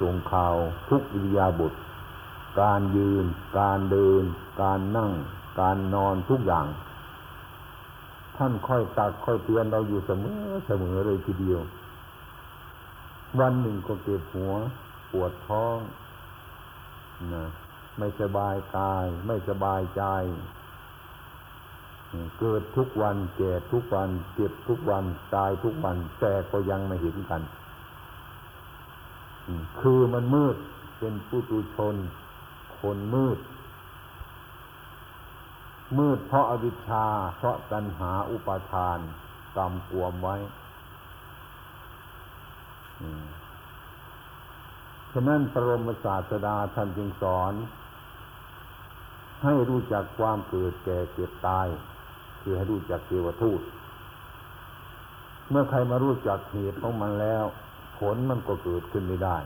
ส่งข่าวทุกอิริยาบถการยืน การเดิน การนั่ง การนอนทุกอย่าง ท่านค่อยตักค่อยเตือนเราอยู่เสมอเสมอเลยทีเดียว วันหนึ่งก็เก็บหัว ปวดท้องนะไม่สบายกาย ไม่สบายใจ เกิดทุกวันแก่ทุกวันเจ็บทุกวันตายทุกวันแต่ก็ยังไม่เห็นกัน คือมันมืด เป็นผู้ตุชน คนมืด มืดเพราะอวิชชา เพราะตัณหาอุปาทานกรรมกวมไว้ฉะนั้นพรรมศาสดาท่านจึงสอน ให้รู้จักความเกิดแก่เก็บตาย คือให้รู้จักเทวทูต เมื่อใครมารู้จักเหตุของมันแล้ว ผลมันก็เกิดขึ้นไม่ได้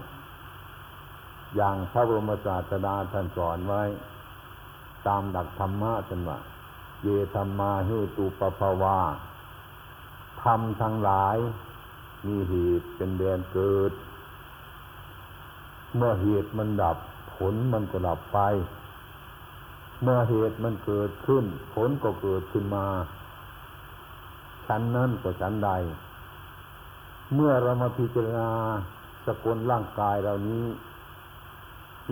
อย่างพระบรมศาสดาท่านสอนไว้ ตามดักธรรมะจันว่าเยธรรมาเหตุปภาวาทำทั้งหลาย มีเหตุเป็นแดนเกิด เมื่อเหตุมันดับ ผลมันก็ดับไป เมื่อเหตุมันเกิดขึ้น ผลก็เกิดขึ้นมา ชั้นนั้นก็ชั้นใด เมื่อเรามาพิจารณาสกลร่างกายเรานี้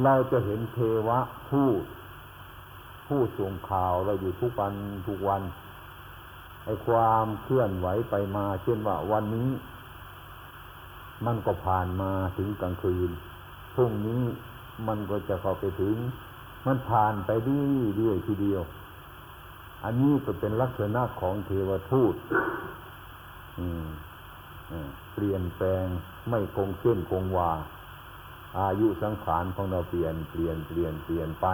เราจะเห็นเทวะพูดผู้ส่งข่าวเราอยู่ทุกวันทุกวันไอ้ความเคลื่อนไหวไปมา เช่นว่าวันนี้ มันก็ผ่านมาถึงกลางคืนพรุ่งนี้มันก็จะเข้าไปถึง มันผ่านไปเรื่อยทีเดียว อันนี้ก็เป็นลักษณะของเทวทูต เปลี่ยนแปลงไม่คงเส้นคงวา อายุสังขารของเราเปลี่ยนเปลี่ยนเปลี่ยนเปลี่ยนไป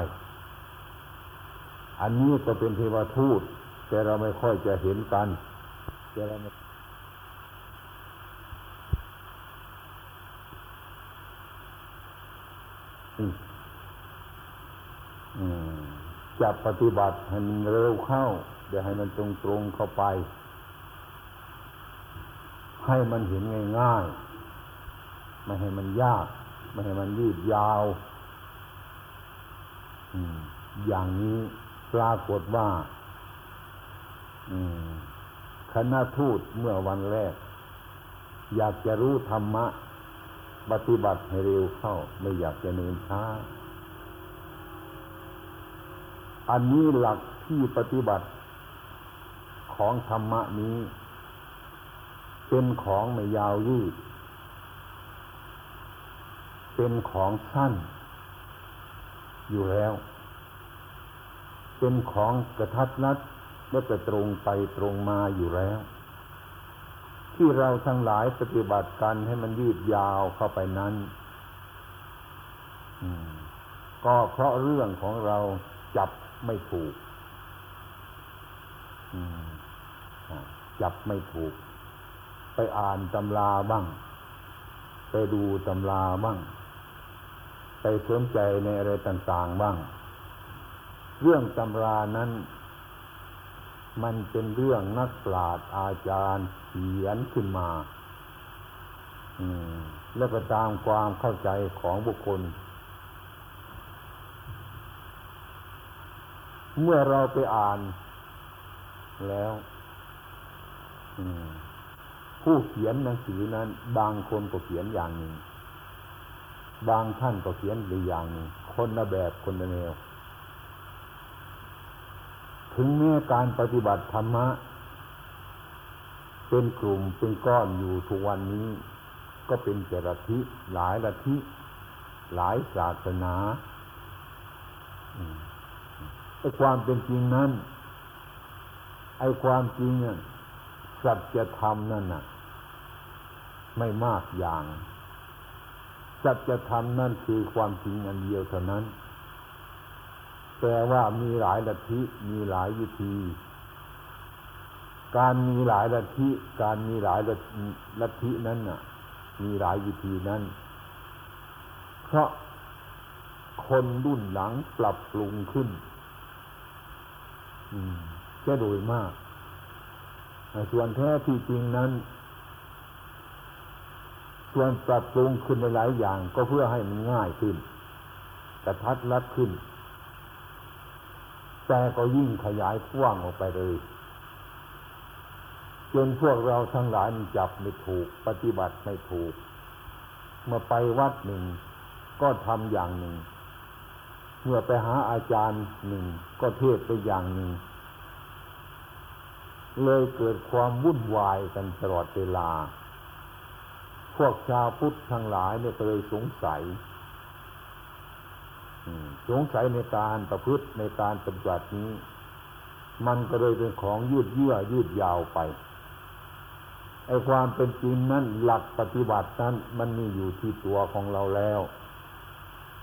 อันนี้ก็เป็นเทวทูต แต่เราไม่ค่อยจะเห็นกันแต่เราจะปฏิบัติให้มันเร็วเข้าเดี๋ยวให้มันตรงตรงเข้าไป ให้มันเห็นง่ายๆ ไม่ให้มันยาก ไม่ให้มันยืดยาวอย่างนี้ปรากฏว่าคณะทูตเมื่อวันแรก อยากจะรู้ธรรมะ ปฏิบัติให้เร็วเข้า ไม่อยากจะเนินช้า อันนี้หลักที่ปฏิบัติของธรรมะนี้ เป็นของไม่ยาวยืด เป็นของสั้น อยู่แล้ว เป็นของกระทัดรัดและจะตรงไปตรงมาอยู่แล้ว ที่เราทั้งหลายปฏิบัติกันให้มันยืดยาวเข้าไปนั้นก็เพราะเรื่องของเราจับไม่ถูกจับไม่ถูก ไปอ่านตำราบ้าง ไปดูตำราบ้าง ไปสนใจในอะไรต่างๆบ้าง เรื่องตำรานั้น มันเป็นเรื่องนักปราชญ์อาจารย์เขียนขึ้นมาแล้วก็ตามความเข้าใจของบุคคล เมื่อเราไปอ่านแล้ว ผู้เขียนหนังสือนั้น บางคนก็เขียนอย่างหนึ่ง บางท่านก็เขียนอีกอย่างหนึ่งคนละแบบคนละแนว ถึงแม้การปฏิบัติธรรมะ เป็นกลุ่มเป็นก้อนอยู่ทุกวันนี้ ก็เป็นเจริธิหลายลัทธิหลายศาสนาไอ้ความเป็นจริงนั้น ไอ้ความจริงสัจธรรมนั่นน่ะ ไม่มากอย่างสัจธรรมนั่นคือความจริงอันเดียวเท่านั้นแต่ว่ามีหลายลัทธิมีหลายวิธี การมีหลายลัทธิการมีหลายลัทธินั้นน่ะ มีหลายวิธีนั้น เพราะคนรุ่นหลังปรับปรุงขึ้นจะโดยมากส่วนแท้ที่จริงนั้น ศส่วนปรับปรุงขึ้นในหลายอย่าง ก็เพื่อให้มันง่ายขึ้นกระทัดรัดขึ้น แต่ก็ยิ่งขยายกว้างออกไปเลยจนพวกเราทั้งหลายจับไม่ถูก ปฏิบัติไม่ถูก เมื่อไปวัดหนึ่ง ก็ทำอย่างหนึ่ง เมื่อไปหาอาจารย์หนึ่ง ก็เทศไปอย่างหนึ่ง เลยเกิดความวุ่นวายกันตลอดเวลา พวกชาวพุทธทั้งหลายเนี่ยก็เลยสงสัยสงสัยในการประพฤติในการปฏิบัตินี้ มันก็เลยเป็นของยืดเยื้อยืดยาวไปไอ้ความเป็นจริงนั้นหลักปฏิบัตินั้นมันมีอยู่ที่ตัวของเราแล้ว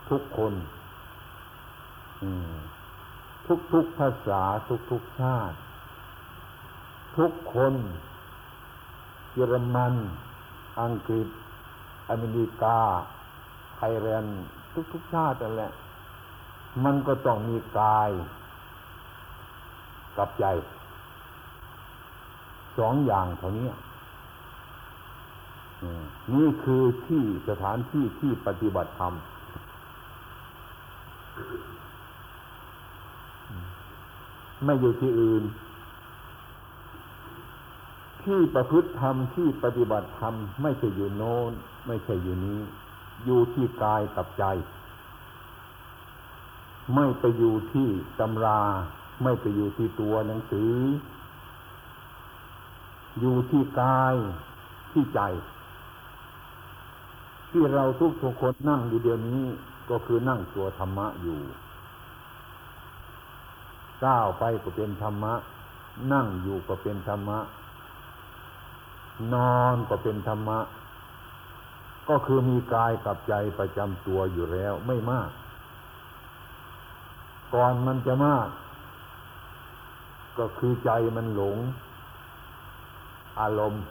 ทุกคนอืมทุกภาษาทุกๆชาติ ทุกคน เยอรมัน อังกฤษ อเมริกา ไทยแลนด์ทุกๆชาตินั่นแหละ มันก็ต้องมีกายกับใจ สองอย่างเท่านี้นี่คือที่สถานที่ที่ปฏิบัติธรรม ไม่อยู่ที่อื่น ที่ประพฤติธรรมที่ปฏิบัติธรรมไม่ใช่อยู่โน้น ไม่ใช่อยู่นี้ อยู่ที่กายกับใจ ไม่ไปอยู่ที่ตำรา ไม่ไปอยู่ที่ตัวหนังสือ อยู่ที่กายที่ใจ ที่เราทุกทุกคนนั่งอยู่เดี๋ยวนี้ก็คือนั่งตัวธรรมะอยู่ก้าวไปก็เป็นธรรมะ นั่งอยู่ก็เป็นธรรมะ นอนก็เป็นธรรมะ ก็คือมีกายกับใจประจำตัวอยู่แล้วไม่มาก ก่อนมันจะมาก ก็คือใจมันหลง อารมณ์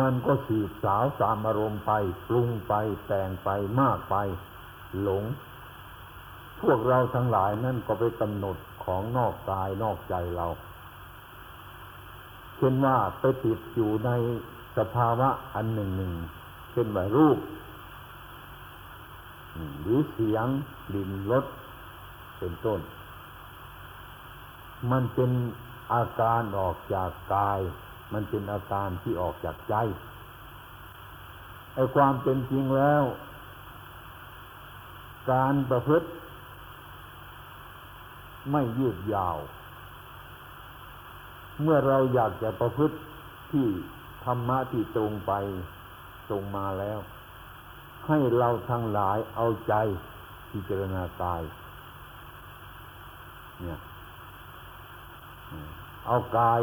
มันก็สืบสาวสามอารมณ์ไป ปรุงไปแต่งไปมากไป หลง พวกเราทั้งหลายนั่นก็ไปกำหนดของนอกกายนอกใจเรา เช่นว่าไปติดอยู่ในสภาวะอันหนึ่งหนึ่งเช่นว่ารูปหรือเสียงลิ่นรสเป็นต้น มันเป็นอาการออกจากกาย มันเป็นอาการที่ออกจากใจไอ้ความเป็นจริงแล้ว การประพฤติไม่ยืดยาว เมื่อเราอยากจะประพฤติที่ธรรมะที่ตรงไปตรงมาแล้ว ให้เราทั้งหลายเอาใจพิจารณากาย เนี่ย เอากาย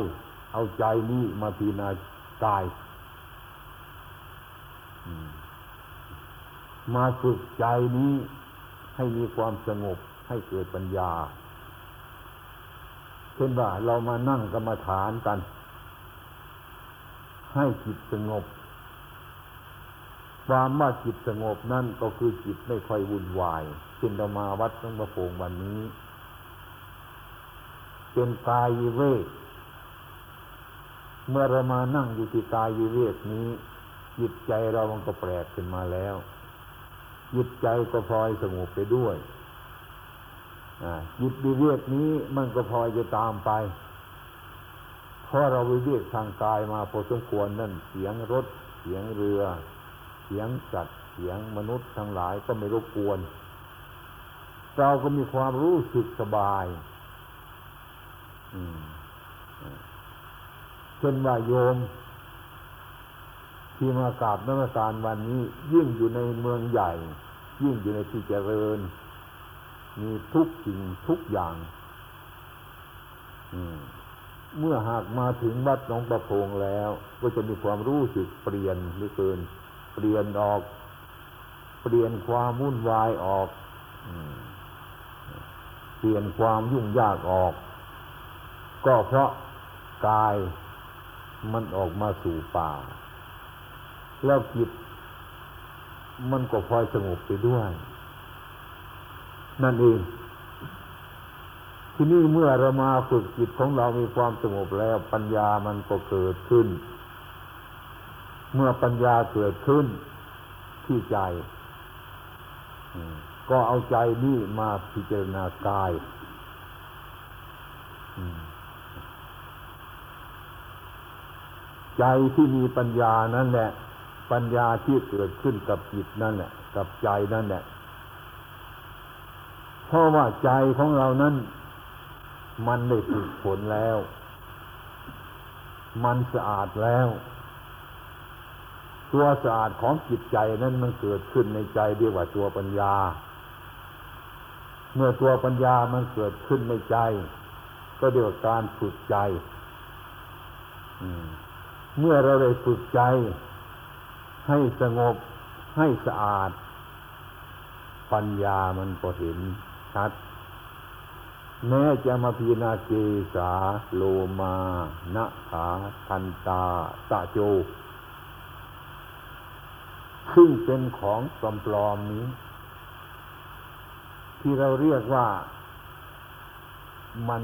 เอาใจนี้มาพิจารณากาย มาฝึกใจนี้ให้มีความสงบให้เกิดปัญญา เช่นว่าเรามานั่งกรรมฐานกัน ให้จิตสงบ ความว่าจิตสงบนั่นก็คือจิตไม่ค่อยวุ่นวายเช่นเรามาวัดหลวงพ่อโพงวันนี้ เป็นกายวิเวกเมื่อเรามานั่งอยู่ที่กายวิเวกนี้จิตใจเรามันก็แปลกขึ้นมาแล้วจิตใจก็พลอยสงบไปด้วย จิตวิเวกนี้มันก็พอจะตามไป เพราะเราวิเวกทางกายมาพอสมควรนั่นเสียงรถ เสียงเรือ เสียงสัตว์ เสียงมนุษย์ทั้งหลายก็ไม่รบกวน เราก็มีความรู้สึกสบายเช่นว่าโยม ที่มากราบนมัสการวันนี้ ยิ่งอยู่ในเมืองใหญ่ ยิ่งอยู่ในที่เจริญ มีทุกสิ่งทุกอย่างเมื่อหากมาถึงวัดหนองประพงแล้ว ก็จะมีความรู้สึกเปลี่ยนหรือเกิน เปลี่ยนออก เปลี่ยนความวุ่นวายออกเปลี่ยนความยุ่งยากออก ก็เพราะกายมันออกมาสู่ป่า แล้วจิตมันก็พลอยสงบไปด้วย นั่นเองที่นี่เมื่อเรามาฝึกจิตของเรามีความสงบแล้ว ปัญญามันก็เกิดขึ้น เมื่อปัญญาเกิดขึ้นที่ใจ ก็เอาใจนี่มาพิจารณากายใจที่มีปัญญานั่นแหละ ปัญญาที่เกิดขึ้นกับจิตนั่นแหละ กับใจนั่นแหละ เพราะว่าใจของเรานั้น มันได้ฝึกฝนแล้ว มันสะอาดแล้ว ตัวสะอาดของจิตใจนั้นมันเกิดขึ้นในใจเรียกว่าตัวปัญญา เมื่อตัวปัญญามันเกิดขึ้นในใจ ก็เรียกว่าการฝึกใจเมื่อเราได้ฝึกใจ ให้สงบให้สะอาด ปัญญามันก็เห็น ชัด แม้จะมาพิจาเกสาโลมานะขาทันตาตะโจ ซึ่งเป็นของปลอมๆนี้ ที่เราเรียกว่ามัน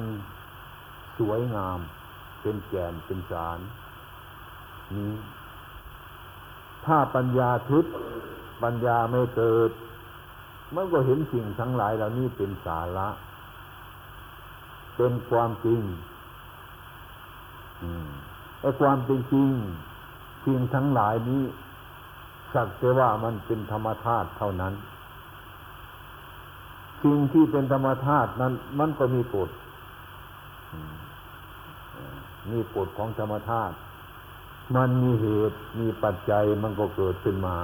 สวยงาม เป็นแก่นเป็นสารนี้ ถ้าปัญญาทึบปัญญาไม่เกิด มันก็เห็นสิ่งทั้งหลายเหล่านี้เป็นสาระ เป็นความจริงไอ้ความเป็นจริงสิ่งทั้งหลายนี้ สักแต่ว่ามันเป็นธรรมธาตุเท่านั้น สิ่งที่เป็นธรรมธาตุนั้น มันก็มีกฎมีกฎของธรรมธาตุมันมีเหตุมีปัจจัยมันก็เกิดขึ้นมา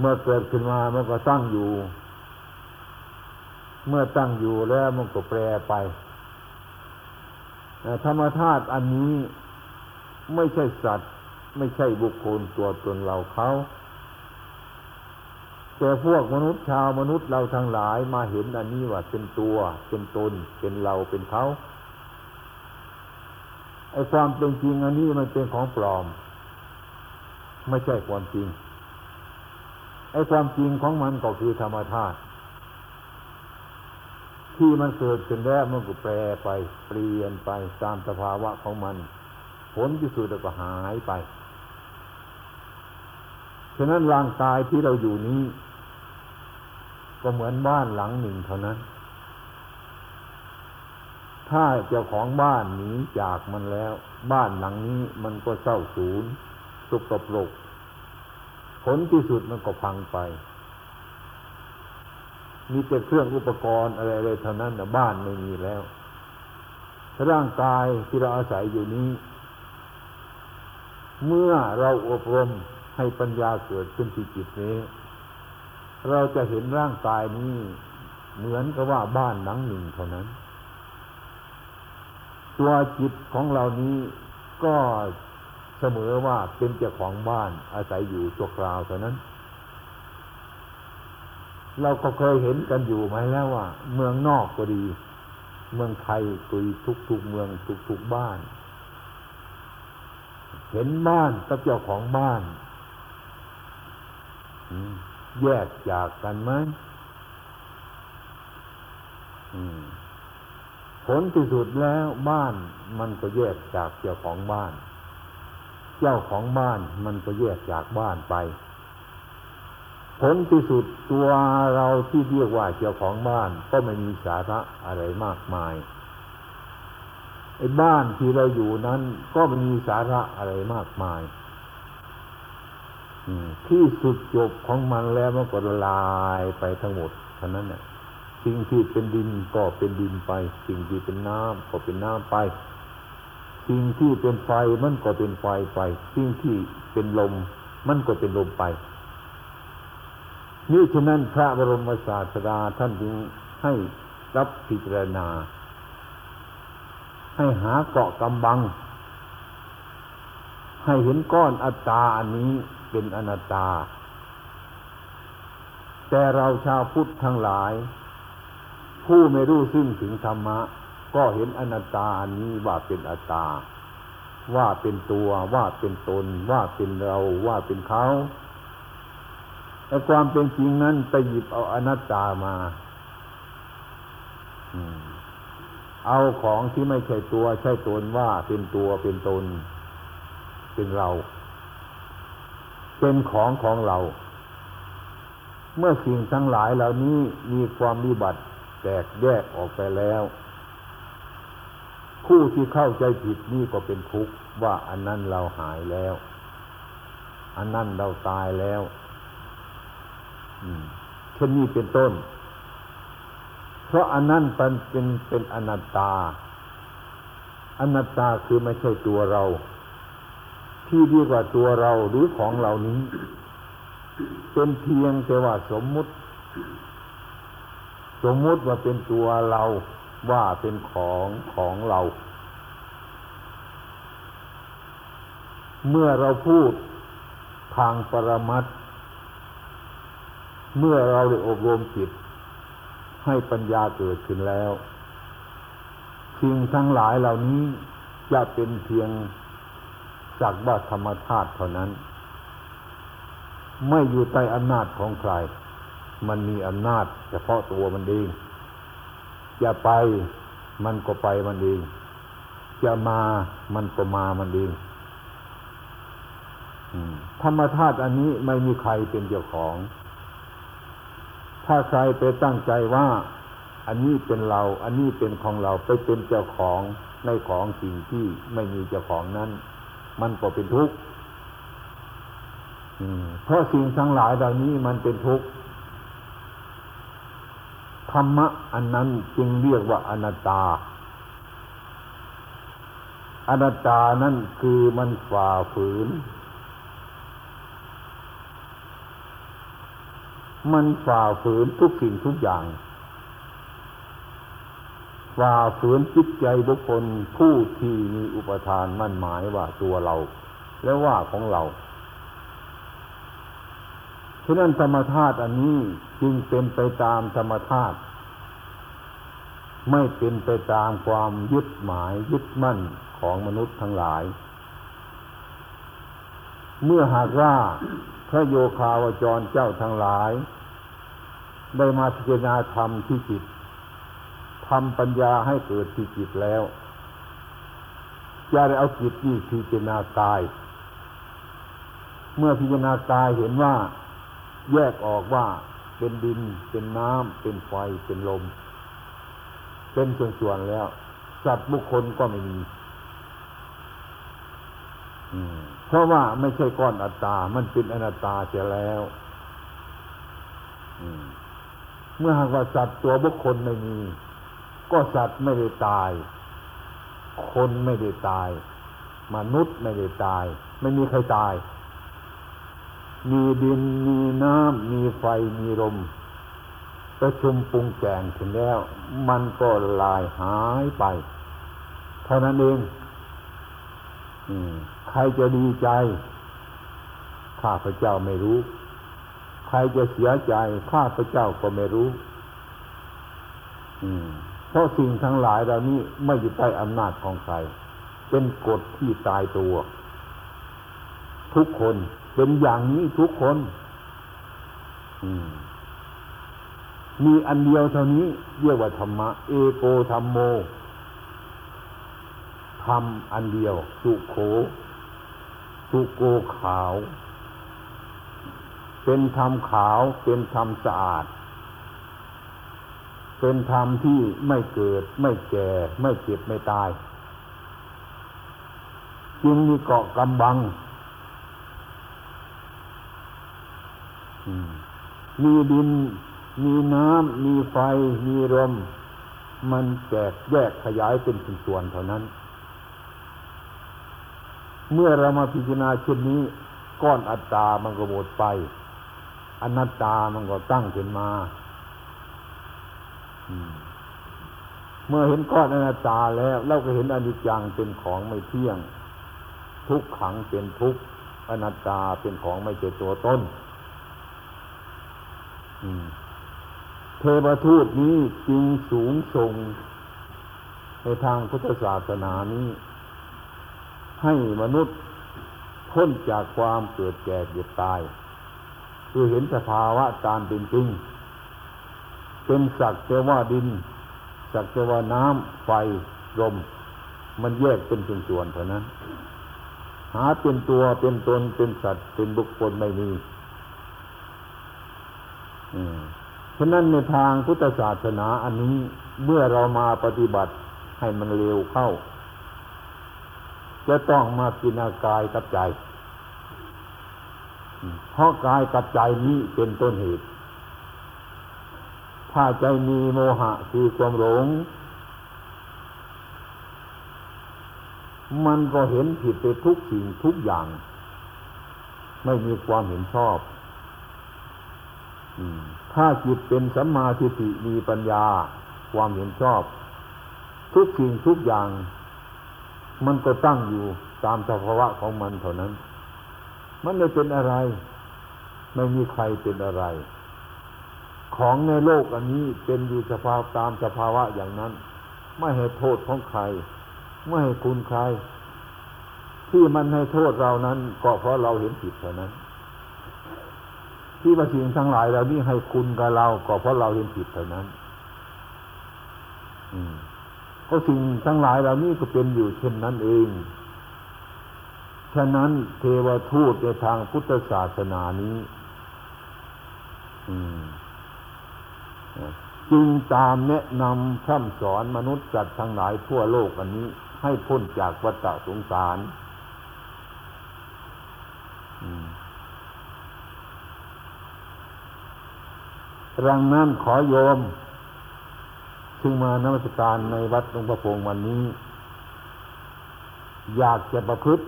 เมื่อเกิดขึ้นมามันก็ตั้งอยู่ เมื่อตั้งอยู่แล้วมันก็แปรไปธรรมธาตุอันนี้ไม่ใช่สัตว์ ไม่ใช่บุคคลตัวตนเราเขาแต่พวกมนุษย์ชาวมนุษย์เราทั้งหลายมาเห็นอันนี้ว่าเป็นตัว เป็นตน เป็นเราเป็นเขาไอ้ความเป็นจริงอันนี้มันเป็นของปลอม ไม่ใช่ความจริง ไอ้ความจริงของมันก็คือธรรมธาตุที่มันเกิดขึ้นแล้วมันก็แปรไปเปลี่ยนไปตามสภาวะของมัน ผลที่สุดก็หายไป ฉะนั้นร่างกายที่เราอยู่นี้ ก็เหมือนบ้านหลังหนึ่งเท่านั้น ถ้าเจ้าของบ้านหนีจากมันแล้ว บ้านหลังนี้มันก็เศร้าสูญสุกปรก ผลที่สุดมันก็พังไป มีแต่เครื่องอุปกรณ์อะไรๆเท่านั้นนะบ้านไม่มีแล้ว ร่างกายที่เราอาศัยอยู่นี้ เมื่อเราอบรมให้ปัญญาเกิดขึ้นที่จิตนี้ เราจะเห็นร่างกายนี้ เหมือนกับว่าบ้านหลังหนึ่งเท่านั้น ตัวจิตของเรานี้ก็ เสมอว่าเป็นเจ้าของบ้านอาศัยอยู่ตัวคราวเท่านั้น เราก็เคยเห็นกันอยู่ไหมแล้วว่า เมืองนอกก็ดี เมืองไทยก็ดีทุกๆเมืองทุกๆบ้าน เห็นบ้านกับเจ้าของบ้านแยกจากกันไหมอืมผลที่สุดแล้วบ้านมันก็แยกจากเจ้าของบ้าน เจ้าของบ้านมันก็แยกจากบ้านไป ผลที่สุดตัวเราที่เรียกว่าเจ้าของบ้าน ก็ไม่มีสาระอะไรมากมายไอ้บ้านที่เราอยู่นั้น ก็ไม่มีสาระอะไรมากมายที่สุดจบของมันแล้วมันก็ละลายไปทั้งหมดเท่านั้นเนี่ยสิ่งที่เป็นดินก็เป็นดินไป สิ่งที่เป็นน้ำก็เป็นน้ำไป สิ่งที่เป็นไฟมันก็เป็นไฟไปสิ่งที่เป็นลม มันก็เป็นลมไปนี่ฉะนั้นพระบรมศาสดาท่านจึงให้รับพิจารณา ให้หาเกาะกำบัง ให้เห็นก้อนอัตตาอันนี้เป็นอนัตตา แต่เราชาวพุทธทั้งหลาย ผู้ไม่รู้ซึ่งถึงธรรมะ ก็เห็นอนัตตานี้ว่าเป็นอัตตา ว่าเป็นตัวว่าเป็นตน ว่าเป็นเราว่าเป็นเขาแต่ความเป็นจริงนั้นไปหยิบเอาอนัตตามาเอาของที่ไม่ใช่ตัวใช่ตนว่าเป็นตัวเป็นตน เป็นเรา เป็นของของเรา เมื่อสิ่งทั้งหลายเหล่านี้มีความวิบัติแตกแยกออกไปแล้ว ผู้ที่เข้าใจผิดนี่ก็เป็นทุกข์ว่าอันนั้นเราหายแล้ว อันนั้นเราตายแล้วเช่นนี้เป็นต้น เพราะอันนั้นเป็นเป็นเป็นอนัตตา อนัตตาคือไม่ใช่ตัวเรา ที่เรียกว่าตัวเราหรือของเหล่านี้ เป็นเพียงแต่ว่าสมมุติ สมมุติว่าเป็นตัวเรา ว่าเป็นของของเรา เมื่อเราพูดทางปรมัตเมื่อเราได้อบรมจิต ให้ปัญญาเกิดขึ้นแล้วสิ่งทั้งหลายเหล่านี้จะเป็นเพียงสักว่าธรรมธาตุเท่านั้น ไม่อยู่ใต้อำนาจของใคร มันมีอำนาจเฉพาะตัวมันเอง จะไปมันก็ไปมันเองจะมามันก็มามันเองธรรมธาตุอันนี้ไม่มีใครเป็นเจ้าของ ถ้าใครไปตั้งใจว่า อันนี้เป็นเรา อันนี้เป็นของเราไปเป็นเจ้าของในของสิ่งที่ไม่มีเจ้าของนั้น มันก็เป็นทุกข์เพราะสิ่งทั้งหลายเหล่านี้มันเป็นทุกข์ ธรรมะอันนั้นจึงเรียกว่าอนัตตา อนัตตานั่นคือมันฝ่าฝืน มันฝ่าฝืนทุกสิ่งทุกอย่าง ฝ่าฝืนจิตใจบุคคลผู้ที่มีอุปทานมั่นหมายว่าตัวเรา และว่าของเรา ฉะนั้นธรรมธาตุอันนี้จึงเป็นไปตามธรรมธาตุไม่เป็นไปตามความยึดหมายยึดมั่นของมนุษย์ทั้งหลาย เมื่อหากว่าพระโยคาวจรเจ้าทั้งหลาย ได้มาพิจารณาธรรมที่จิตทำปัญญาให้เกิดที่จิตแล้วจะได้เอาจิตนี่พิจารณากาย เมื่อพิจารณากายเห็นว่า แยกออกว่าเป็นดิน เป็นน้ำ เป็นไฟ เป็นลม เป็นส่วนๆแล้ว สัตว์บุคคลก็ไม่มีเพราะว่าไม่ใช่ก้อนอัตตา มันเป็นอนัตตาเสียแล้วเมื่อหากว่าสัตว์ตัวบุคคลไม่มี ก็สัตว์ไม่ได้ตาย คนไม่ได้ตาย มนุษย์ไม่ได้ตาย ไม่มีใครตาย มีดินมีน้ำมีไฟมีลมประชุมปรุงแต่งถึงแล้ว มันก็ลายหายไป เท่านั้นเองใครจะดีใจ ข้าพเจ้าไม่รู้ ใครจะเสียใจ ข้าพเจ้าก็ไม่รู้เพราะสิ่งทั้งหลายเหล่านี้ไม่อยู่ใต้อำนาจของใคร เป็นกฎที่ตายตัว ทุกคน เป็นอย่างนี้ทุกคนมีอันเดียวเท่านี้เรียกว่าธรรมะ เอโกธรรมโมธรรมอันเดียว สุโข สุโกขาว เป็นธรรมขาว เป็นธรรมสะอาด เป็นธรรมที่ไม่เกิด ไม่แก่ ไม่เจ็บ ไม่ตาย จึงมีเกาะกำบัง มีดิน มีน้ำ มีไฟ มีลม มันแตกแยกขยายเป็นส่วนๆเท่านั้น เมื่อเรามาพิจารณาเช่นนี้ ก้อนอัตตามันก็หมดไป อนัตตามันก็ตั้งขึ้นมาเมื่อเห็นก้อนอนัตตาแล้ว เราก็เห็นอนิจจังเป็นของไม่เที่ยง ทุกขังเป็นทุกอนัตตาเป็นของไม่เจตัวต้น เทวทูตนี้จึงสูงส่ง ในทางพุทธศาสนานี้ ให้มนุษย์พ้นจากความเกิดแก่เจ็บตาย คือเห็นสภาวะตามเป็นจริง เป็นสักแต่ว่าดิน สักแต่ว่าน้ำไฟลมมันแยกเป็นส่วนๆเท่านั้น หาเป็นตัวเป็นตนเป็นสัตว์เป็นบุคคลไม่มี ฉะนั้นในทางพุทธศาสนาอันนี้เมื่อเรามาปฏิบัติให้มันเร็วเข้า จะต้องมากินากายกับใจ เพราะกายกับใจนี้เป็นต้นเหตุ ถ้าใจมีโมหะคือความหลง มันก็เห็นผิดไปทุกสิ่งทุกอย่าง ไม่มีความเห็นชอบ ถ้าจิตเป็นสัมมาทิฏฐิมีปัญญา ความเห็นชอบ ทุกสิ่งทุกอย่าง มันก็ตั้งอยู่ตามสภาวะของมันเท่านั้น มันไม่เป็นอะไร ไม่มีใครเป็นอะไร ของในโลกอันนี้เป็นอยู่สภาพตามสภาวะอย่างนั้น ไม่ให้โทษของใคร ไม่ให้คุณใคร ที่มันให้โทษเรานั้น ก็เพราะเราเห็นผิดเท่านั้น ที่ว่าสิ่งทั้งหลายเรานี่ให้คุณกับเรา ก็เพราะเราเห็นผิดเท่านั้น อืมก็สิ่งทั้งหลายเหล่านี้ก็เป็นอยู่เช่นนั้นเอง ฉะนั้นเทวทูตในทางพุทธศาสนานี้จึงตามแนะนำคำสอนมนุษย์จัดทั้งหลายทั่วโลกอันนี้ ให้พ้นจากวัฏสงสาร รังนั้นขอโยม ซึ่งมานมัสการในวัดหลวงประพงวันนี้ อยากจะประพฤติ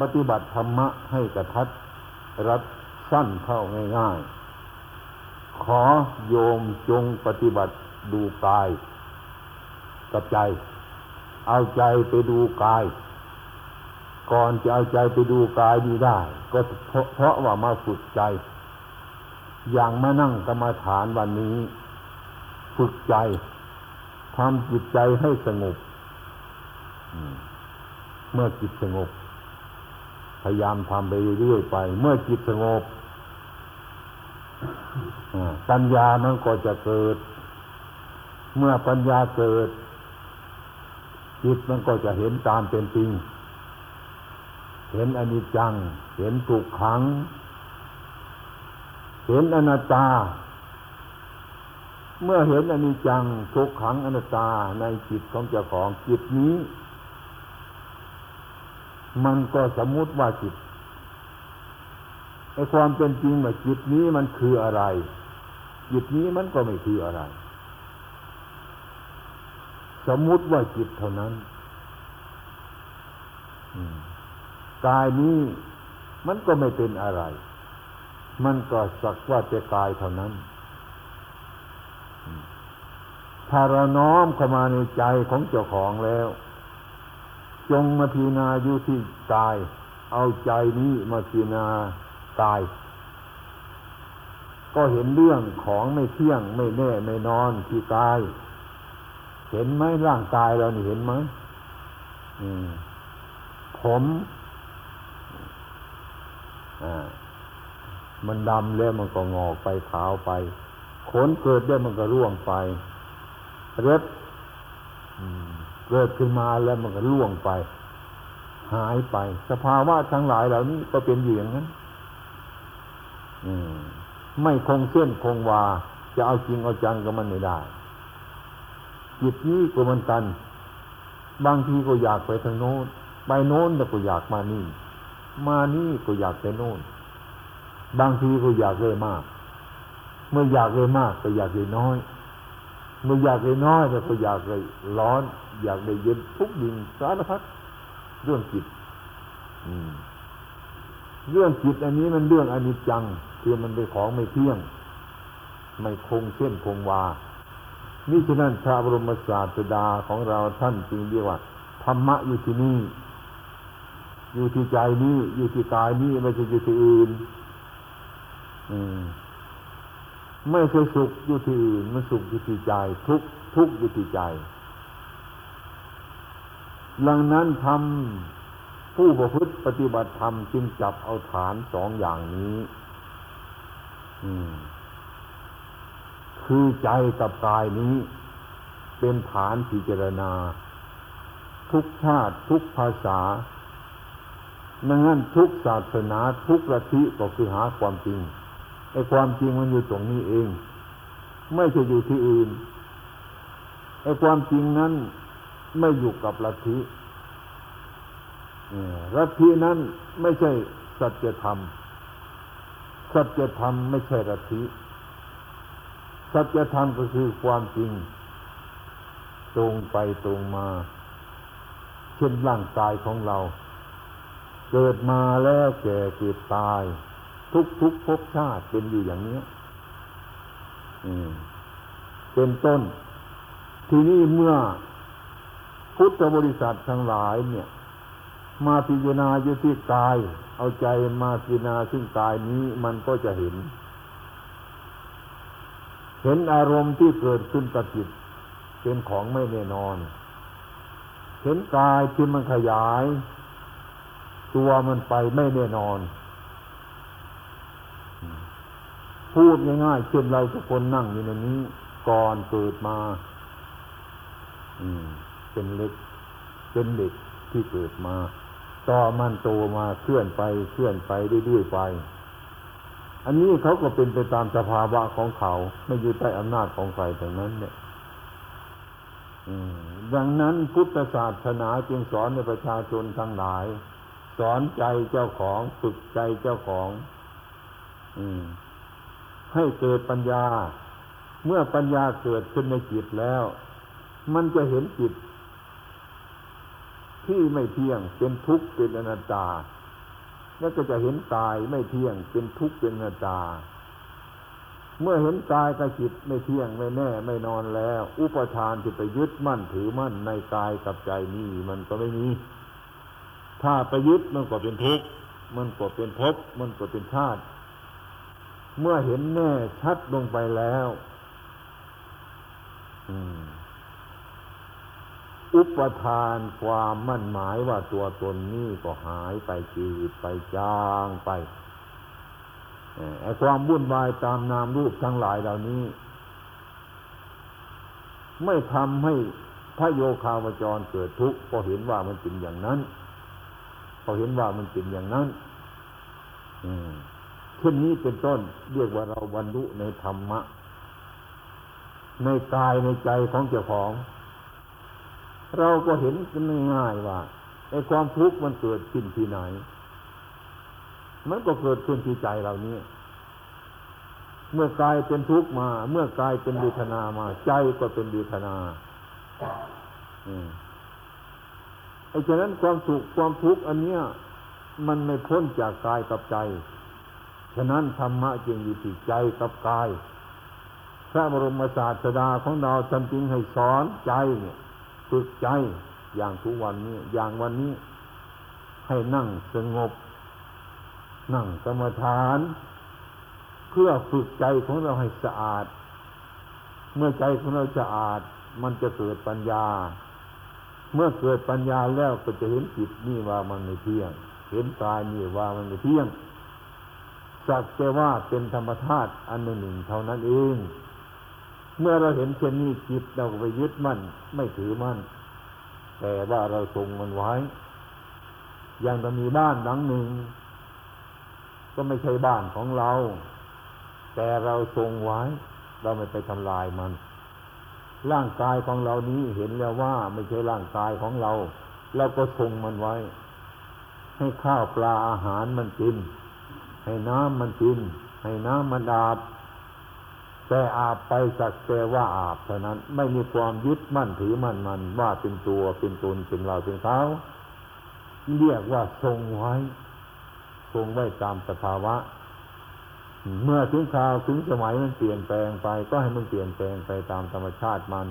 ปฏิบัติธรรมะให้กระทัดรัดสั้นเข้าง่ายๆ ขอโยมจงปฏิบัติดูกาย กับใจ เอาใจไปดูกาย ก่อนจะเอาใจไปดูกายดีได้ ก็เพราะว่ามาฝึกใจ อย่างมานั่งกรรมฐานวันนี้ ฝึกใจทำจิตใจให้สงบเมื่อจิตสงบ พยายามทำไปเรื่อยๆไป เมื่อจิตสงบปัญญามันก็จะเกิด เมื่อปัญญาเกิด จิตมันก็จะเห็นตามเป็นจริง เห็นอนิจจัง เห็นทุกขัง เห็นอนัตตา เมื่อเห็นอนิจจังทุกขังอนัตตาในจิตของเจ้าของจิตนี้ มันก็สมมุติว่าจิตไอความเป็นจริงว่าจิตนี้มันคืออะไร จิตนี้มันก็ไม่คืออะไร สมมุติว่าจิตเท่านั้นกายนี้มันก็ไม่เป็นอะไร มันก็สักว่าจะกายเท่านั้น ถ้าเราน้อมเข้ามาในใจของเจ้าของแล้ว จงมาพิจารณาอยู่ที่กาย เอาใจนี้มาพิจารณากาย ก็เห็นเรื่องของไม่เที่ยงไม่แน่ไม่นอนที่กาย เห็นไหมร่างกายเรานี่เห็นไหมผม มันดำแล้วมันก็งอกไปขาวไป ขนเกิดได้มันก็ร่วงไปเล็บเกิดขึ้นมาแล้วมันก็ร่วงไป หายไป สภาวะทั้งหลายเหล่านี้ก็เป็นอย่างนั้นไม่คงเส้นคงวา จะเอาจริงเอาจังกับมันไม่ได้ จิตนี้ก็มันกัน บางทีก็อยากไปทางโน้น ไปโน้นแต่ก็อยากมานี่ มานี่ก็อยากไปโน้น บางทีก็อยากเลยมาก เมื่ออยากเลยมากก็อยากเลยน้อย เมื่ออยากเลยน้อยก็อยากเลยร้อน อยากเลยเย็นทุกดิ่งสารพัดเรื่องจิตเรื่องจิตอันนี้มันเรื่องอนิจจัง คือมันเป็นของไม่เที่ยง ไม่คงเส้นคงวานี่ฉะนั้นพระบรมศาสดาของเราท่านจึงเรียกว่าธรรมะอยู่ที่นี่ อยู่ที่ใจนี้ อยู่ที่กายนี้ไม่ใช่อยู่ที่อื่น ไม่ใช่สุขอยู่ที่อื่นมันสุขอยู่ที่ใจ ทุกทุกอยู่ที่ใจดังนั้นทำผู้ประพฤติปฏิบัติธรรมจึงจับเอาฐานสองอย่างนี้คือใจกับกายนี้ เป็นฐานพิจารณา ทุกชาติทุกภาษาดังนั้นทุกศาสนาทุกลัทธิก็คือหาความจริง ไอ้ความจริงมันอยู่ตรงนี้เอง ไม่ใช่อยู่ที่อื่นไอ้ความจริงนั้นไม่อยู่กับลัทธิลัทธินั้นไม่ใช่สัจธรรม สัจธรรมไม่ใช่ลัทธิ สัจธรรมก็คือความจริง ตรงไปตรงมา เช่นร่างกายของเรา เกิดมาแล้วแก่เกิดตาย ทุกทุกๆภพชาติเป็นอยู่อย่างนี้เป็นต้น ทีนี้เมื่อพุทธบริษัททั้งหลายเนี่ย มาพิจารณาอยู่ที่กาย เอาใจมาพิจารณาซึ่งกายนี้มันก็จะเห็น เห็นอารมณ์ที่เกิดขึ้นกับจิต เป็นของไม่แน่นอน เห็นกายที่มันขยาย ตัวมันไปไม่แน่นอน พูดง่ายๆเช่นเราทุกคนนั่งอยู่ในนี้ ก่อนเกิดมา อืม เป็นเล็ก เป็นเด็กที่เกิดมาต่อมันโตมาเคลื่อนไปเคลื่อนไปเรื่อยๆไป อันนี้เขาก็เป็นไปตามสภาวะของเขา ไม่อยู่ใต้อำนาจของใครแต่นั้น เนี่ยดังนั้นพุทธศาสนาจึงสอนในประชาชนทั้งหลาย สอนใจเจ้าของฝึกใจเจ้าของ อืม ให้เกิดปัญญา เมื่อปัญญาเกิดขึ้นในจิตแล้ว มันจะเห็นจิต ที่ไม่เที่ยงเป็นทุกข์เป็นอนัตตา แล้วก็จะเห็นกายไม่เที่ยงเป็นทุกข์เป็นอนัตตา เมื่อเห็นกายกับจิตไม่เที่ยงไม่แน่ไม่นอนแล้ว อุปทานที่ไปยึดมั่นถือมั่นในกายกับใจนี่มันก็ไม่มี ถ้าไปยึดมันก็เป็นทุกข์มันก็เป็นภพมันก็เป็นชาติ เมื่อเห็นแน่ชัดลงไปแล้วอุปทานความมั่นหมายว่าตัวตนนี้ก็หายไปจืดไปจางไปไอ้ความวุ่นวายตามนามรูปทั้งหลายเหล่านี้ ไม่ทำให้พระโยคาวจรเกิดทุกข์เพราะเห็นว่ามันเป็นอย่างนั้นเพราะเห็นว่ามันเป็นอย่างนั้น อืม เช่นนี้เป็นต้น เรียกว่าเราบรรลุในธรรมะ ในกายในใจของเจ้าของ เราก็เห็นกันง่ายว่าไอ้ความทุกข์มันเกิดขึ้นที่ไหน มันก็เกิดขึ้นที่ใจเรานี้เมื่อกายเป็นทุกข์มา เมื่อกายเป็นเวทนามา ใจก็เป็นเวทนาอืมไอ้ฉะนั้นความสุขความทุกข์อันเนี้ย มันไม่พ้นจากกายกับใจ ฉะนั้นธรรมะจึงอยู่ที่ใจกับกาย พระบรมศาสดาของเราท่านจึงให้สอนใจเนี่ยฝึกใจอย่างทุกวันนี้อย่างวันนี้ให้นั่งสงบ นั่งกรรมฐาน เพื่อฝึกใจของเราให้สะอาด เมื่อใจของเราสะอาด มันจะเกิดปัญญา เมื่อเกิดปัญญาแล้วก็จะเห็นจิตนี่ว่ามันไม่เที่ยง เห็นกายนี่ว่ามันไม่เที่ยง สักแต่ว่าเป็นธรรมธาตุอันหนึ่งเท่านั้นเอง เมื่อเราเห็นเช่นนี้จิตเราไปยึดมั่นไม่ถือมั่น แต่ว่าเราทรงมันไว้ อย่างเรามีบ้านหลังหนึ่ง ก็ไม่ใช่บ้านของเรา แต่เราทรงไว้ เราไม่ไปทำลายมัน ร่างกายของเรานี้เห็นแล้วว่าไม่ใช่ร่างกายของเรา เราก็ทรงมันไว้ ให้ข้าวปลาอาหารมันกิน ให้น้ำมันกิน ให้น้ำมันอาบแต่อาบไปสักแต่ว่าอาบเท่านั้น ไม่มีความยึดมั่นถือมั่นมันว่าเป็นตัวเป็นตนเป็นเราเป็นเขาเรียกว่าทรงไว้ทรงไว้ตามสภาวะ เมื่อถึงคราวถึงสมัยมันเปลี่ยนแปลงไป ก็ให้มันเปลี่ยนแปลงไปตามธรรมชาติมัน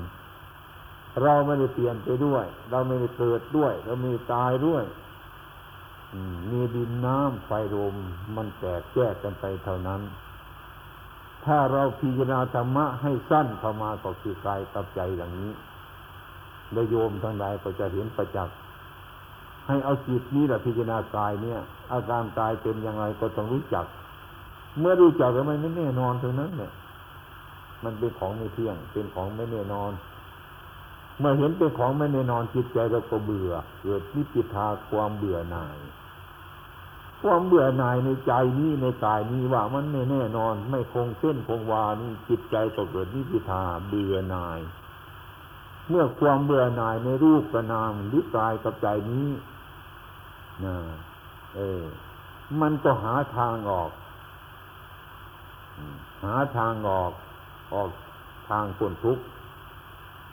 เราไม่ได้เปลี่ยนไปด้วย เราไม่ได้เกิดด้วย เราไม่ได้ตายด้วย มีดินน้ำไฟลมมันแตกแยกกันไปเท่านั้น ถ้าเราพิจารณาธรรมะให้สั้นเข้ามาก็คือกายกับใจอย่างนี้และโยมทั้งหลายก็จะเห็นประจักษ์ให้เอาจิตนี้แหละพิจารณากายเนี่ย อาการกายเป็นยังไงก็ต้องรู้จัก เมื่อรู้จักแล้วมันไม่แน่นอนตรงนั้นเนี่ย มันเป็นของไม่เที่ยง เป็นของไม่แน่นอน เมื่อเห็นเป็นของไม่แน่นอนจิตใจเราก็เบื่อ เกิดนิพพิทาความเบื่อหน่าย ความเบื่อหน่ายในใจนี้ในกายนี้ว่ามันไม่แน่นอน ไม่คงเส้นคงวานี่จิตใจก็เกิดนิพพิทาเบื่อหน่าย เมื่อความเบื่อหน่ายในรูปกระนามหรือกายกับใจนี้นะเออ มันก็หาทางออก หาทางออกออกทางพ้นทุกข์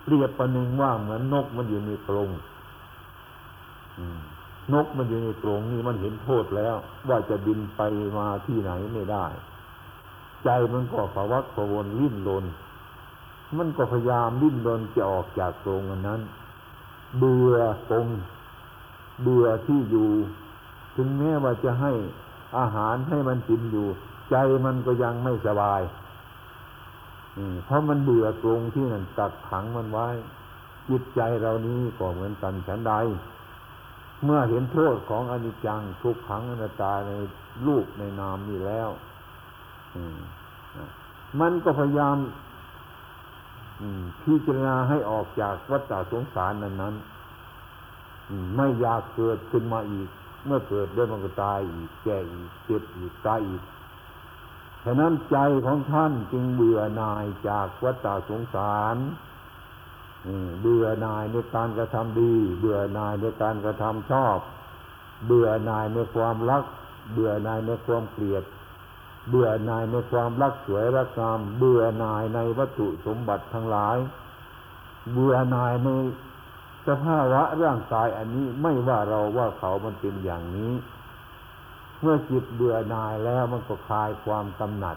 เปรียบประหนึ่งว่าเหมือนนกมันอยู่ในกรงอืม นกมันอยู่ในกรงนี่มันเห็นโทษแล้ว ว่าจะบินไปมาที่ไหนไม่ได้ ใจมันก็ภวักภวนวิ่นรนมันก็พยายามวิ่นรนจะออกจากกรงอันนั้น เบื่อกรงเบื่อที่อยู่ ถึงแม้ว่าจะให้อาหารให้มันกินอยู่ ใจมันก็ยังไม่สบายเพราะมันเบื่อกรงที่นั่นกักขังมันไว้ จิตใจเรานี้ก็เหมือนกันฉันใด เมื่อเห็นโทษของอนิจจังทุกขังอนัตตาในรูปในนามนี่แล้วมันก็พยายามพิจารณาให้ออกจากวัฏสงสารนั้นนั้นไม่อยากเกิดขึ้นมาอีก เมื่อเกิดเดี๋ยวมันก็ตายอีก แก่อีกเจ็บอีกตายอีกฉะนั้นใจของท่านจึงเบื่อหน่ายจากวัฏสงสาร เบื่อหน่ายในการกระทำดี เบื่อหน่ายในการกระทำชอบ เบื่อหน่ายในความรัก เบื่อหน่ายในความเกลียด เบื่อหน่ายในความรักสวยรักงาม เบื่อหน่ายในวัตถุสมบัติทั้งหลาย เบื่อหน่ายในสภาวะร่างกายอันนี้ไม่ว่าเราว่าเขามันเป็นอย่างนี้ เมื่อจิตเบื่อหน่ายแล้วมันก็คลายความกำหนัด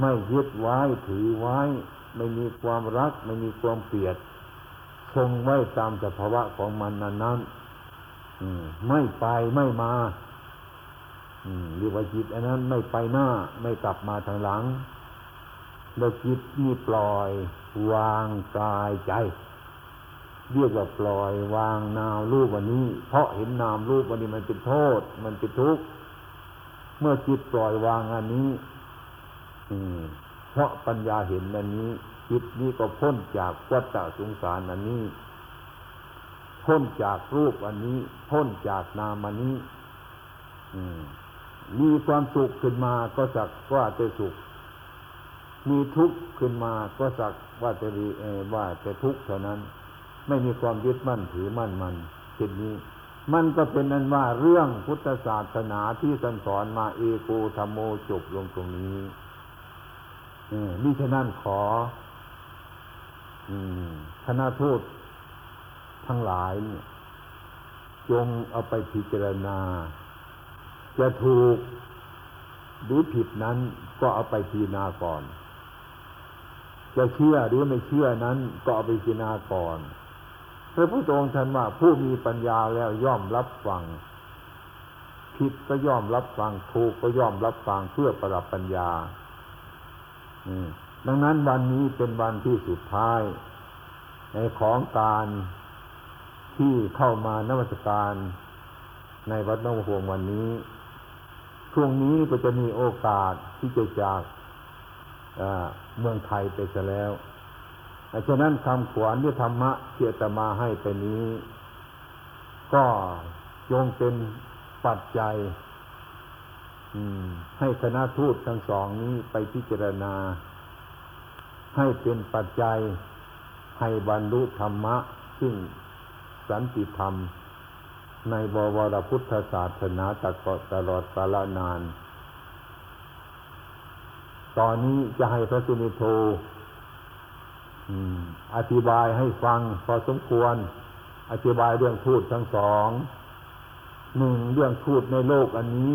ไม่ยึดไว้ถือไว้ ไม่มีความรัก ไม่มีความเกลียดคงไว้ตามสภาวะของมันนั้นนั้นไม่ไปไม่มาอืมเรียกว่าจิตอันนั้นไม่ไปหน้า ไม่กลับมาทางหลังแล้วจิตนี่ปล่อยวางกายใจ เรียกว่าปล่อยวางนามรูปวันนี้ เพราะเห็นนามรูปวันนี้มันเป็นโทษ มันเป็นทุกข์เมื่อจิตปล่อยวางอันนี้ เพราะปัญญาเห็นอันนี้จิตนี้ก็พ้นจากวัฏสงสารอันนี้ พ้นจากรูปอันนี้ พ้นจากนามอันนี้มีความสุขขึ้นมาก็สักว่าจะสุข มีทุกข์ขึ้นมาก็สักว่าจะดีว่าจะทุกข์เท่านั้น ไม่มีความยึดมั่นถือมั่นมันเช่นนี้ มันก็เป็นนั้นว่าเรื่องพุทธศาสนาที่ท่านสอนมาเอโกธรรมโมจบลงตรงนี้ เออนี่ฉะนั้นขอคณะทูตทั้งหลายเนี่ยจงเอาไปพิจารณา จะถูกหรือผิดนั้นก็เอาไปพิจารณาก่อน จะเชื่อหรือไม่เชื่อนั้นก็เอาไปพิจารณาก่อนพระพุทธองค์ท่านว่าผู้มีปัญญาแล้วย่อมรับฟัง ผิดก็ย่อมรับฟังถูกก็ย่อมรับฟังเพื่อประดับปัญญา ดังนั้นวันนี้เป็นวันที่สุดท้าย ในของการที่เข้ามานมัสการในวัดน้องหวงวันนี้ ช่วงนี้ก็จะมีโอกาสที่จะจากเมืองไทยไปซะแล้วฉะนั้นคำขวัญที่ธรรมะที่อาตมาให้ไปนี้ ก็จงเป็นปัจจัย ให้คณะทูตทั้งสองนี้ไปพิจารณา ให้เป็นปัจจัยให้บรรลุธรรมะ ซึ่งสันติธรรม ในบวรพุทธศาสนาตกตลอดกาลนาน ตอนนี้จะให้พระสุนิโธอธิบายให้ฟังพอสมควร อธิบายเรื่องพูดทั้งสองหนึ่งเรื่องพูดในโลกอันนี้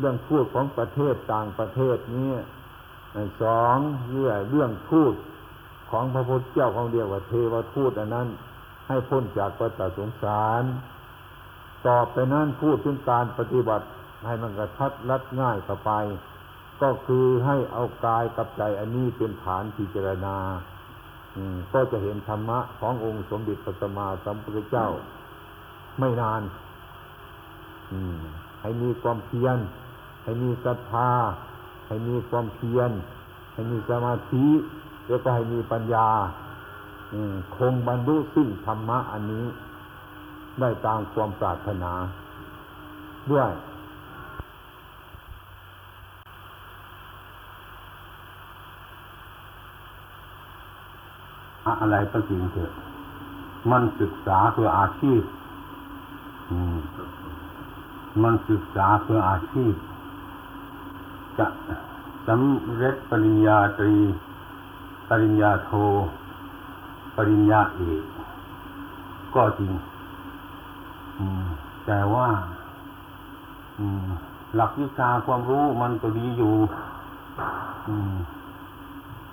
เรื่องพูดของประเทศต่างประเทศนี้สองเรื่องเรื่องพูดของพระพุทธเจ้าของเดียวว่าเทวทูตอันนั้น ให้พ้นจากวัฏสงสาร ต่อไปนั้นพูดถึงการปฏิบัติให้มันกระทัดรัดง่ายต่อไป ก็คือให้เอากายกับใจอันนี้เป็นฐานพิจารณาก็จะเห็นธรรมะขององค์สมเด็จพระสัมมาสัมพุทธเจ้า ไม่นานให้มีความเพียร ให้มีศรัทธา ให้มีความเพียร ให้มีสมาธิ แล้วก็ให้มีปัญญาคงบรรลุซึ่งธรรมะอันนี้ ได้ตามความปรารถนา ด้วย อะไรก็จริงเถอะ มันศึกษาเพื่ออาชีพมมันศึกษาเพื่ออาชีพ จะสำเร็จปริญญาตรี ปริญญาโท ปริญญาเอกก็จริงแต่ว่าหลักวิชาความรู้มันก็ดีอยู่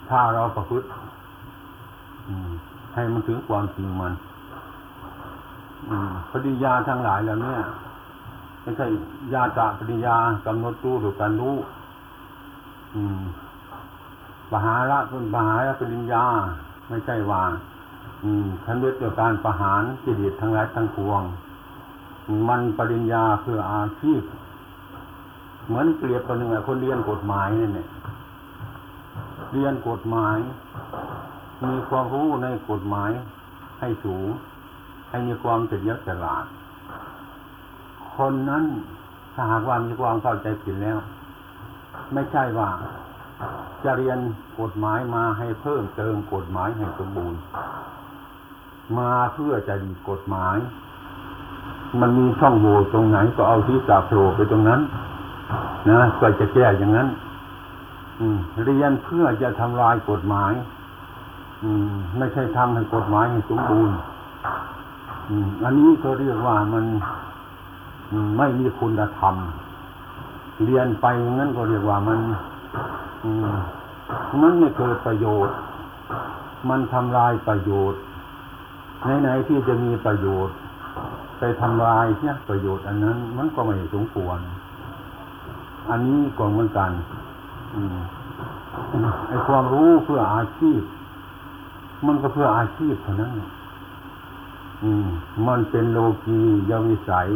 ถ้าเราประพฤติให้มันถึงความจริงมันปริญญาทั้งหลายแล้วเนี่ยไม่ใช่ญาตะปริญญากำหนดรู้หรือการรู้ ปหาระเป็นปหาระปริญญา ไม่ใช่ว่าอืมทันเวทเกี่ยวกับการประหารกิเลสทั้งหลายทั้งปวง มันปริญญาเพื่ออาชีพ เหมือนเปรียบคนหนึ่งอะคนเรียนกฎหมายนี่เนี่ยเรียนกฎหมาย มีความรู้ในกฎหมายให้สูง ให้มีความเฉลียวฉลาด คนนั้นถ้าหากว่ามีความเข้าใจผิดแล้ว ไม่ใช่ว่าจะเรียนกฎหมายมาให้เพิ่มเติมกฎหมายให้สมบูรณ์ มาเพื่อจะดีกฎหมาย มันมีช่องโหว่ตรงไหนก็เอาที่สาโผล่ไปตรงนั้น นะก็จะแก้อย่างนั้น อืม เรียนเพื่อจะทำลายกฎหมาย อืม ไม่ใช่ทำให้กฎหมายให้สมบูรณ์ อืม อันนี้ก็เรียกว่ามันไม่มีคุณธรรม เรียนไปอย่างนั้นก็เรียกว่ามันมันไม่เกิดประโยชน์ มันทำลายประโยชน์ไหนๆที่จะมีประโยชน์ ไปทำลายเนี่ยประโยชน์อันนั้น มันก็ไม่สมควร อันนี้ก็เหมือนกันอไอ้ความรู้เพื่ออาชีพ มันก็เพื่ออาชีพเท่านั้น อืม มันเป็นโลกียวิสัย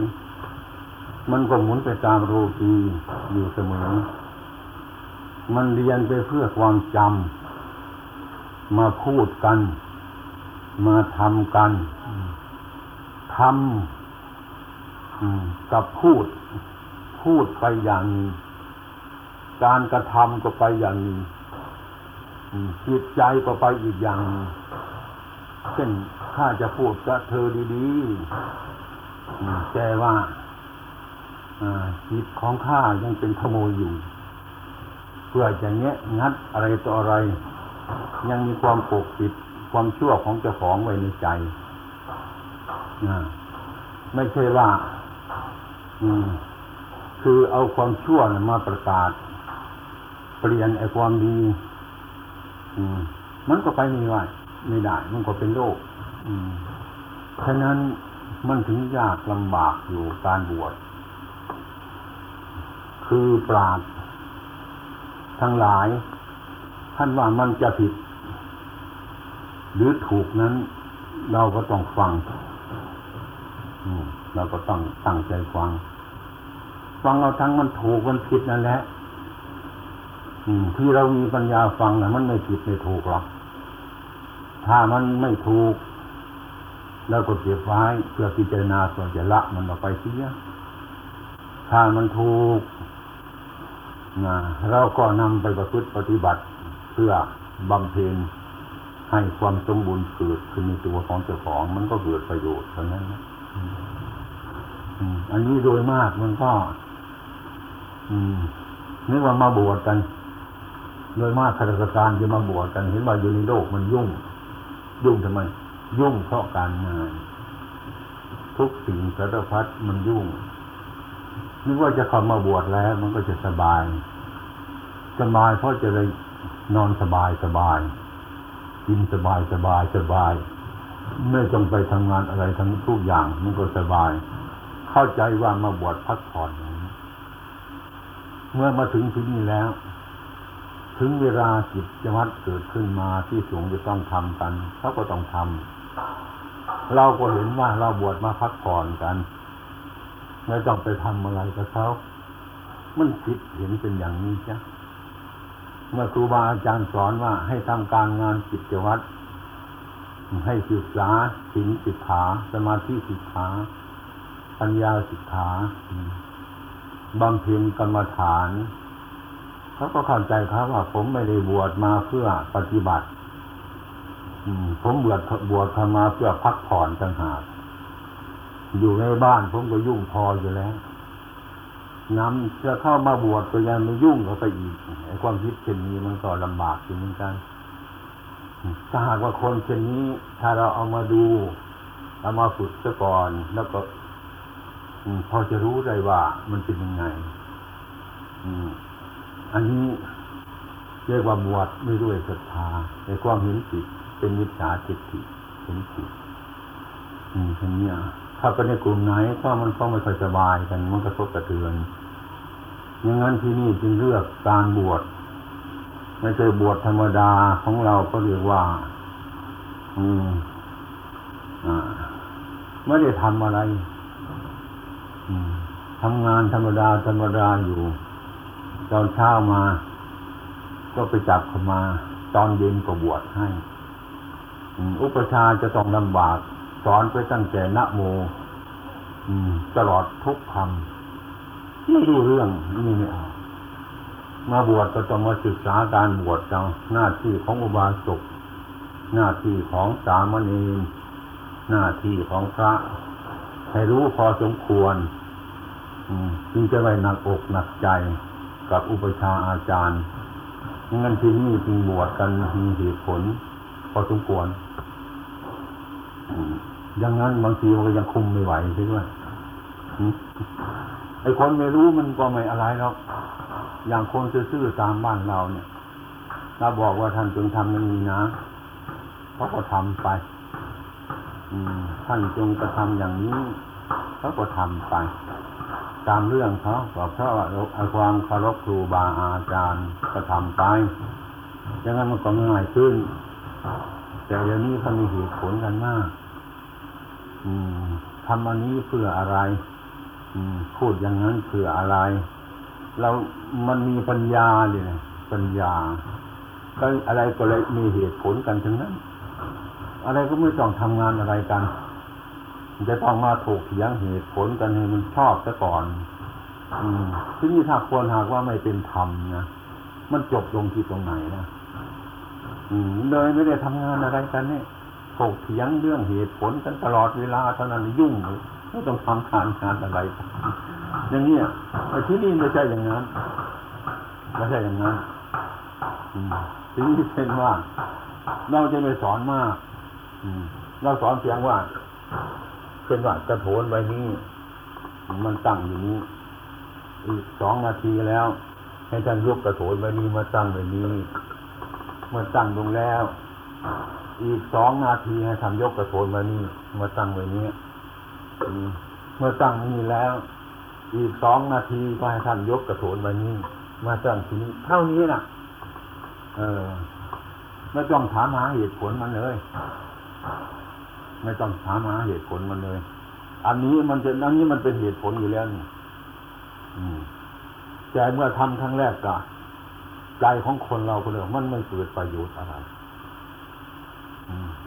มันก็หมุนไปตามโลกีอยู่เสมอ มันเรียนไปเพื่อความจำ มาพูดกัน มาทำกันทำกับพูด พูดไปอย่างนึงการกระทำก็ไปอย่างนึงอืมจิตใจก็ไปอีกอย่างเช่นข้าจะพูดกับเธอดีๆแต่ว่า จิตของข้ายังเป็นขโมยอยู่ เพื่อจะแงะงัดอะไรต่ออะไร ยังมีความปกปิดความชั่วของเจ้าของไว้ในใจไม่ใช่ว่าคือเอาความชั่วมาประกาศ เปลี่ยนไอ้ความดีมันก็ไปไม่ได้ไม่ได้ มันก็เป็นโลกอืมฉะนั้นมันถึงยากลำบากอยู่การบวช คือปราดทั้งหลาย ท่านว่ามันจะผิด หรือถูกนั้น เราก็ต้องฟังเราก็ต้องตั้งใจฟัง ฟังเอาทั้งมันถูกมันผิดนั่นแหละที่เรามีปัญญาฟังนะมันไม่ผิดไม่ถูกหรอก ถ้ามันไม่ถูกแล้วก็เก็บไว้เพื่อพิจารณาส่วนจะละมันออกไปเสียถ้ามันถูก เราก็นำไปประพฤติปฏิบัติเพื่อบำเพ็ญให้ความสมบูรณ์เกิดขึ้นในตัวของเจ้าของมันก็เกิดประโยชน์เท่านั้นอันนี้โดยมากมันก็นึกว่ามาบวชกัน โดยมากข้าราชการจะมาบวชกันเห็นว่าอยู่ในโลกมันยุ่ง ยุ่งทำไม ยุ่งเพราะการงาน ทุกสิ่งสารพัดมันยุ่ง นึกว่าจะเข้ามาบวชแล้ว มันก็จะสบายสบายเพราะจะได้นอนสบายสบาย กินสบายสบายสบาย ไม่ต้องไปทำงานอะไรทั้งทุกอย่าง มันก็สบาย เข้าใจว่ามาบวชพักผ่อน เมื่อมาถึงที่นี่แล้ว ถึงเวลากิจวัตรเกิดขึ้นมาที่สูงจะต้องทำกันเขาก็ต้องทำเราก็เห็นว่าเราบวชมาพักผ่อนกัน ไม่ต้องไปทำอะไรกับเขามันคิดเห็นเป็นอย่างนี้จ้ะเมื่อครูบาอาจารย์สอนว่า ให้ทำการงานกิจวัตรให้ศึกษาศีลสิกขาสมาธิสิกขาปัญญาสิกขาบำเพ็ญกรรมฐาน เขาก็เข้าใจครับว่า ผมไม่ได้บวชมาเพื่อปฏิบัติผมบวชบวชมาเพื่อพักผ่อนต่างหาก อยู่ในบ้านผมก็ยุ่งพออยู่แล้วน้ำจะเข้ามาบวชก็ยังม่ยุ่งเข้าไปอีกไอ้ความคิดเช่นนี้มันก็ลำบากอยู่เหมือนกันถ้าหากว่าคนเช่นนี้ ถ้าเราเอามาดูเอามาฝึกซะก่อนแล้วก็พอจะรู้ได้ว่ามันเป็นยังไงอันนี้เรียกว่าบวชไม่ด้วยศรัทธาในความเห็นผิดเป็นมิจฉาทิฏฐิเห็นผิดอืมทีนี้ ถ้าเป็นในกลุ่มไหนก็มันก็ไม่ค่อยสบายกันมันกระทบกระเทือนอย่างนั้นที่นี่จึงเลือกการบวชไม่ใช่บวชธรรมดาของเราก็เรียกว่า อืมอ่าไม่ได้ทำอะไรทำงานธรรมดาธรรมดาอยู่ ตอนเช้ามา ก็ไปจับเขามา ตอนเย็นก็บวชให้ อุปชาจะต้องลำบาก สอนไปตั้งแต่นะโมตลอดทุกคำไม่รู้เรื่องนี่ไม่เอามาบวชก็ต้องมาศึกษาการบวชเจ้าหน้าที่ของอุบาสกหน้าที่ของสามเณรหน้าที่ของพระ ให้รู้พอสมควรจึงจะไม่หนักอกหนักใจกับอุปชาอาจารย์งั้นที่นี่จึงบวชกันมีเหตุผลพอสมควร ย่างนั้นบางทีมันก็ยังคุมไม่ไหวใช่ด้วยอืมไอ้คนไม่รู้มันก็ไม่อะไรหรอกอย่างคนซื่อๆตามบ้านเราเนี่ยเราบอกว่าท่านจงทำอย่างนี้นะเขาก็ทำไป อืมท่านจงกระทำอย่างนี้เขาก็ทำไป ตามเรื่องเขาก็เพราะว่าเอาความเคารพครูบาอาจารย์ก็ทำไปอย่างนั้นมันก็ง่ายขึ้น แต่เดี๋ยวนี้เขามีเหตุผลกันมาก ทำอันนี้เพื่ออะไรพูดอย่างนั้นเพื่ออะไร เรามันมีปัญญาเนี่ยปัญญาก็อะไรก็เลยมีเหตุผลกันทั้งนั้น อะไรก็ไม่ต้องทำงานอะไรกันจะต้องมาถกเถียงเหตุผลกันให้มันชอบซะก่อน อืมที่นี่ถ้าควรหากว่าไม่เป็นธรรมนะมันจบลงที่ตรงไหนนะอืมเลยไม่ได้ทำงานอะไรกันเนี่ย กเถียงเรื่องเหตุผลกันตลอดเวลาเท่านั้นยุ่งเลยไม่ต้องทำการงานอะไร อย่างเนี้ยไอ้ที่นี่ไม่ใช่อย่างนั้นไม่ใช่อย่างนั้นอืมทีนี้เป็นว่าเราจะไม่สอนมากเราสอนเพียงว่าเป็นว่ากระโถนใบนี้มันตั้งอยู่นี้อีกสองนาทีแล้ว ให้ท่านยกกระโถนใบนี้มาตั้งใบนี้เมื่อตั้งลงแล้ว อีกสองนาทีให้ท่านยกกระโถนใบนี้มาตั้งใบนี้เมื่อตั้งนี้แล้ว อีกสองนาทีก็ให้ท่านยกกระโถนใบนี้มาตั้งที่นี้เท่านี้น่ะเออไม่ต้องถามหาเหตุผลมันเลย ไม่ต้องถามหาเหตุผลมันเลย อันนี้มันจะอันนี้มันเป็นเหตุผลอยู่แล้วนี่แต่เมื่อทำครั้งแรกก็ใจของคนเราก็เลยมันไม่เกิดประโยชน์อะไร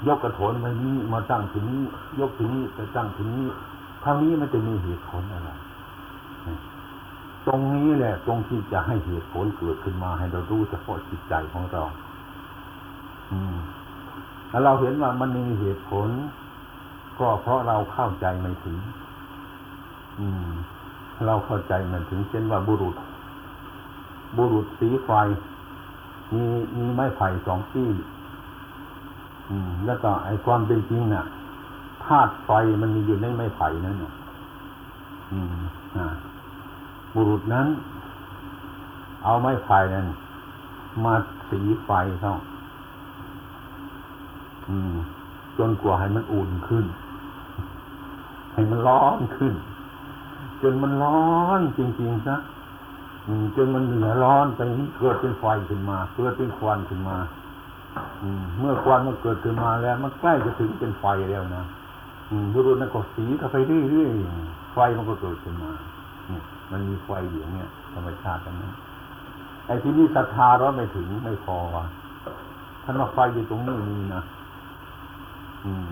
ยกกระโถนมานี้มาตั้งที่นี้ ยกที่นี้ไปตั้งที่นี้ทางนี้มันจะมีเหตุผลอะไรตรงนี้แหละ ตรงที่จะให้เหตุผลเกิดขึ้นมาให้เรารู้เฉพาะจิตใจของเรา อืมแล้วเราเห็นว่ามันมีเหตุผล ก็เพราะเราเข้าใจไม่ถึง อืม เราเข้าใจมันถึง เช่นว่าบุรุษ บุรุษสีไฟ มีมีไม้ไผ่สองที่ แล้วก็ไอ้ความเป็นจริงน่ะธาตุไฟมันมีอยู่ในไม้ไผ่นั่นน่ะอืมอ่าบุรุษนั้น เอาไม้ไผ่นั้นมาสีไฟเข้าอืมจนกว่าให้มันอุ่นขึ้น ให้มันร้อนขึ้น จนมันร้อนจริงๆซะจนมันเหนือร้อนไปนี้เกิดเป็นไฟขึ้นมา เกิดเป็นควันขึ้นมา เมื่อควันมันเกิดขึ้นมาแล้ว มันใกล้จะถึงเป็นไฟแล้วนะอืมบุรุษนั้นก็สีเข้าไปเรื่อยๆไฟมันก็เกิดขึ้นมาเนี่ยมันมีไฟอยู่เนี่ยธรรมชาติตรงนั้นไอ้ที่นี่ศรัทธาเราไม่ถึงไม่พอวะท่านว่าไฟอยู่ตรงนี้มีนะอืม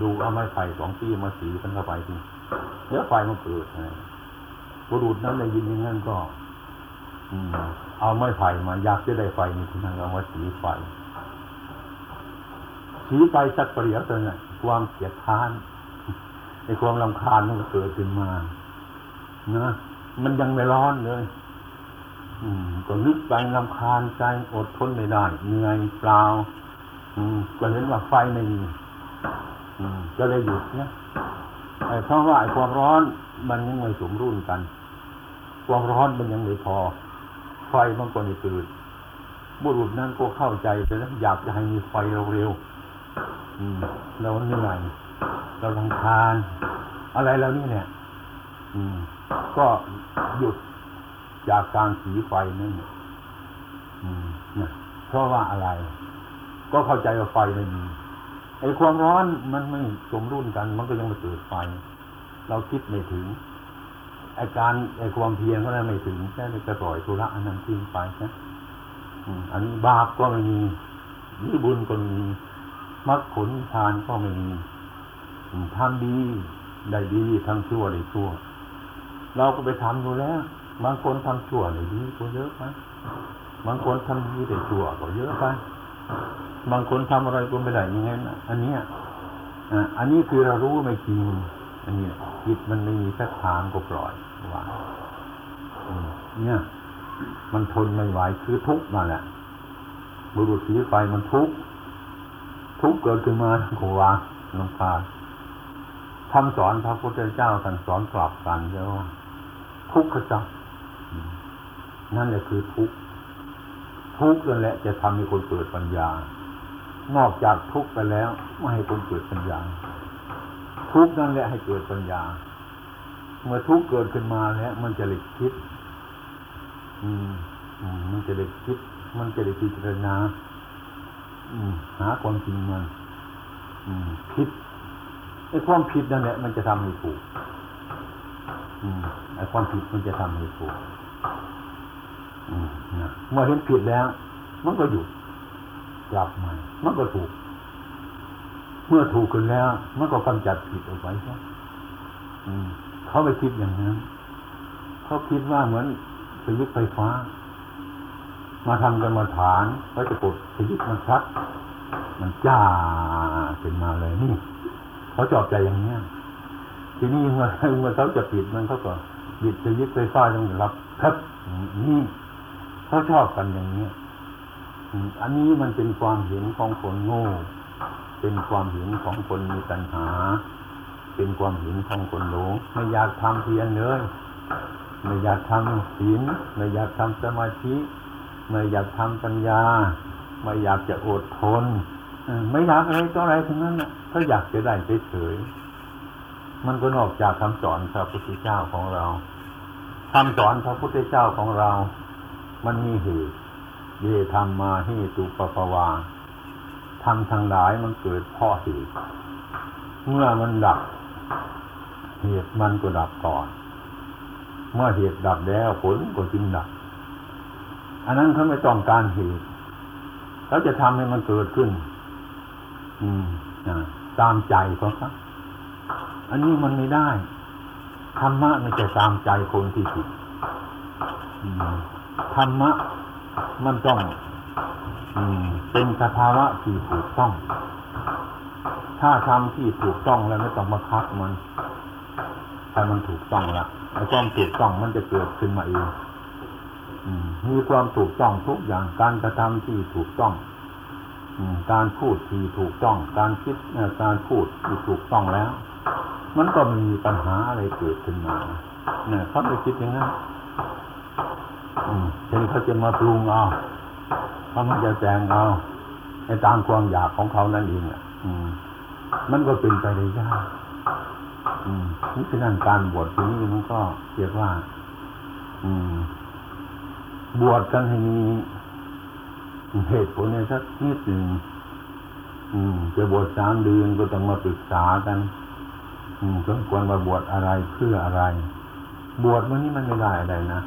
ดูเอาไม้ไผ่สองปีมาสีกันเข้าไปทีเดี๋ยวไฟมันเกิดไงบุรุษนั้นได้ยินอย่างนั้นก็ อืม เอาไม้ไผ่มาอยากจะได้ไฟนี่คุณทางเอามาสีไฟ สีไปสักเปรียวเท่านั้นความเกลียดค้านในความลำคาญมันก็เกิดขึ้นมานะมันยังไม่ร้อนเลย อืม ก็นึกไปลำคาญใจอดทนไม่ได้เหนื่อยเปล่า อืม ก็เห็นว่าไฟไม่มีอืม ก็เลยหยุดเนี่ยไอ้เพราะว่าไอ้ความร้อนมันยังไม่สมรุ่นกัน ความร้อนมันยังไม่พอ ไฟมันก็ไม่เกิดบุรุษนั้นก็เข้าใจแล้วอยากจะให้มีไฟเร็วๆ เราเหนื่อยเราลังคาญ อะไรแล้วนี่เนี่ยอืมก็หยุดจากการสีไฟนั่นเพราะว่าอะไร ก็เข้าใจว่าไฟไม่มีไอ้ความร้อนมันไม่สมรุ่นกัน มันก็ยังไม่เกิดไฟ เราคิดไม่ถึงไอ้การไอ้ความเพียรก็นั้นไม่ถึงแค่จะปล่อยธุระอันนั้นทิ้งไปนะอันนี้บาปก็ไม่มีนิบุญก็ม่ มรรคผลทานก็ไม่มีทำดีได้ดีทำชั่วได้ชั่ว เราก็ไปทำดูแล้ว บางคนทำชั่วได้ดีก็เยอะไปบางคนทำดีได้ชั่วก็เยอะไปบางคนทำอะไรก็ไม่ได้ยังไงนะอันนี้อ่าอันนี้คือเรารู้ไม่จริงอันนี้จิตมันไม่มีสักทางก็ปล่อยวางเนี่ย มันทนไม่ไหวคือทุกข์มาแหละบุรุษสีไฟมันทุกข์ ทุกข์เกิดขึ้นมาโควางลำพาญคำสอนพระพุทธเจ้าท่านสอนกลับกันเรียกว่า ทุกขจักรอืมนั่นแหละคือทุกข์ทุกข์นั่นแหละจะทำให้คนเกิดปัญญา นอกจากทุกข์ไปแล้วไม่ให้คนเกิดปัญญา ทุกข์นั่นแหละให้เกิดปัญญา เมื่อทุกข์เกิดขึ้นมาแล้ว มันจะเลยคิด อืมมันจะเลยคิด มันจะเลยพิจารณา หาความจริงมันอืมคิดไอ้ความผิดนั่นแหละมันจะทำให้ถูกไอ้ความผิดมันจะทำให้ถูกเมื่อเห็นผิดแล้ว มันก็หยุดกลับมามันก็ถูก เมื่อถูกกันแล้ว มันก็กำจัดผิดออกไปใช่อืมเขาไปคิดอย่างนั้นเขาคิดว่าเหมือนสวิตช์ไฟฟ้า มาทำกันมาฐานเขาจะกดสวิตช์มันชัดมันจ้าขึ้นมาเลยนี่เขาจอบใจอย่างเนี้ยทีนี้เมื่อเมื่อเขาจะปิดมันเขาก็บิดสวิตช์ไฟฟ้าต้องรับครับนี่เขาชอบกันอย่างเนี้ยอันนี้มันเป็นความเห็นของคนโง่ เป็นความเห็นของคนมีปัญหา เป็นความเห็นของคนหลงไม่อยากทำเพียรเลย ไม่อยากทำศีล ไม่อยากทำสมาธิ ไม่อยากทำปัญญา ไม่อยากจะอดทนไม่อยากอะไรก็อะไรทั้งนั้นน่ะก็อยากจะได้เฉยๆมันก็นอกจากคำสอนพระพุทธเจ้าของเราคำสอนพระพุทธเจ้าของเรา มันมีเหตุเยธรรมมาเหตุปปวาทำทางหลายมันเกิดเพราะเหตุ เมื่อมันดับ เหตุมันก็ดับก่อน เมื่อเหตุดับแล้วผลก็จึงดับ อันนั้นเขาไม่ต้องการเหตุเขาจะทำให้มันเกิดขึ้น อืมตามใจเขาครับอันนี้มันไม่ได้ธรรมะไม่ใช่ตามใจคนที่ผิดธรรมะมันต้องอืมเป็นสภาวะที่ถูกต้อง ถ้าทำที่ถูกต้องแล้วไม่ต้องมาคับมันถ้ามันถูกต้องละไอ้ความถูกต้องมันจะเกิดขึ้นมาเอง มีความถูกต้องทุกอย่างการกระทำที่ถูกต้องอการพูดที่ถูกต้อง การคิดการพูดที่ถูกต้องแล้ว มันก็มีปัญหาอะไรเกิดขึ้นมาเนี่ยเขาไปคิดอย่างนั้นอืมทีนี้เขาจะมาปรุงเอาเขามันจะแจงเอาในตามความอยากของเขานั่นเองอะมันก็เป็นไปได้ยากอืมนี่คือนั่นการบวชทีนี้มันก็เรียกว่า อืม บวชกันให้มีเหตุผลในสักนิดหนึ่งจะบวชสามเดือนก็ต้องมาปรึกษากันสมควรมาบวชอะไรเพื่ออะไร บวชมันนี่มันไม่ได้อะไรนะ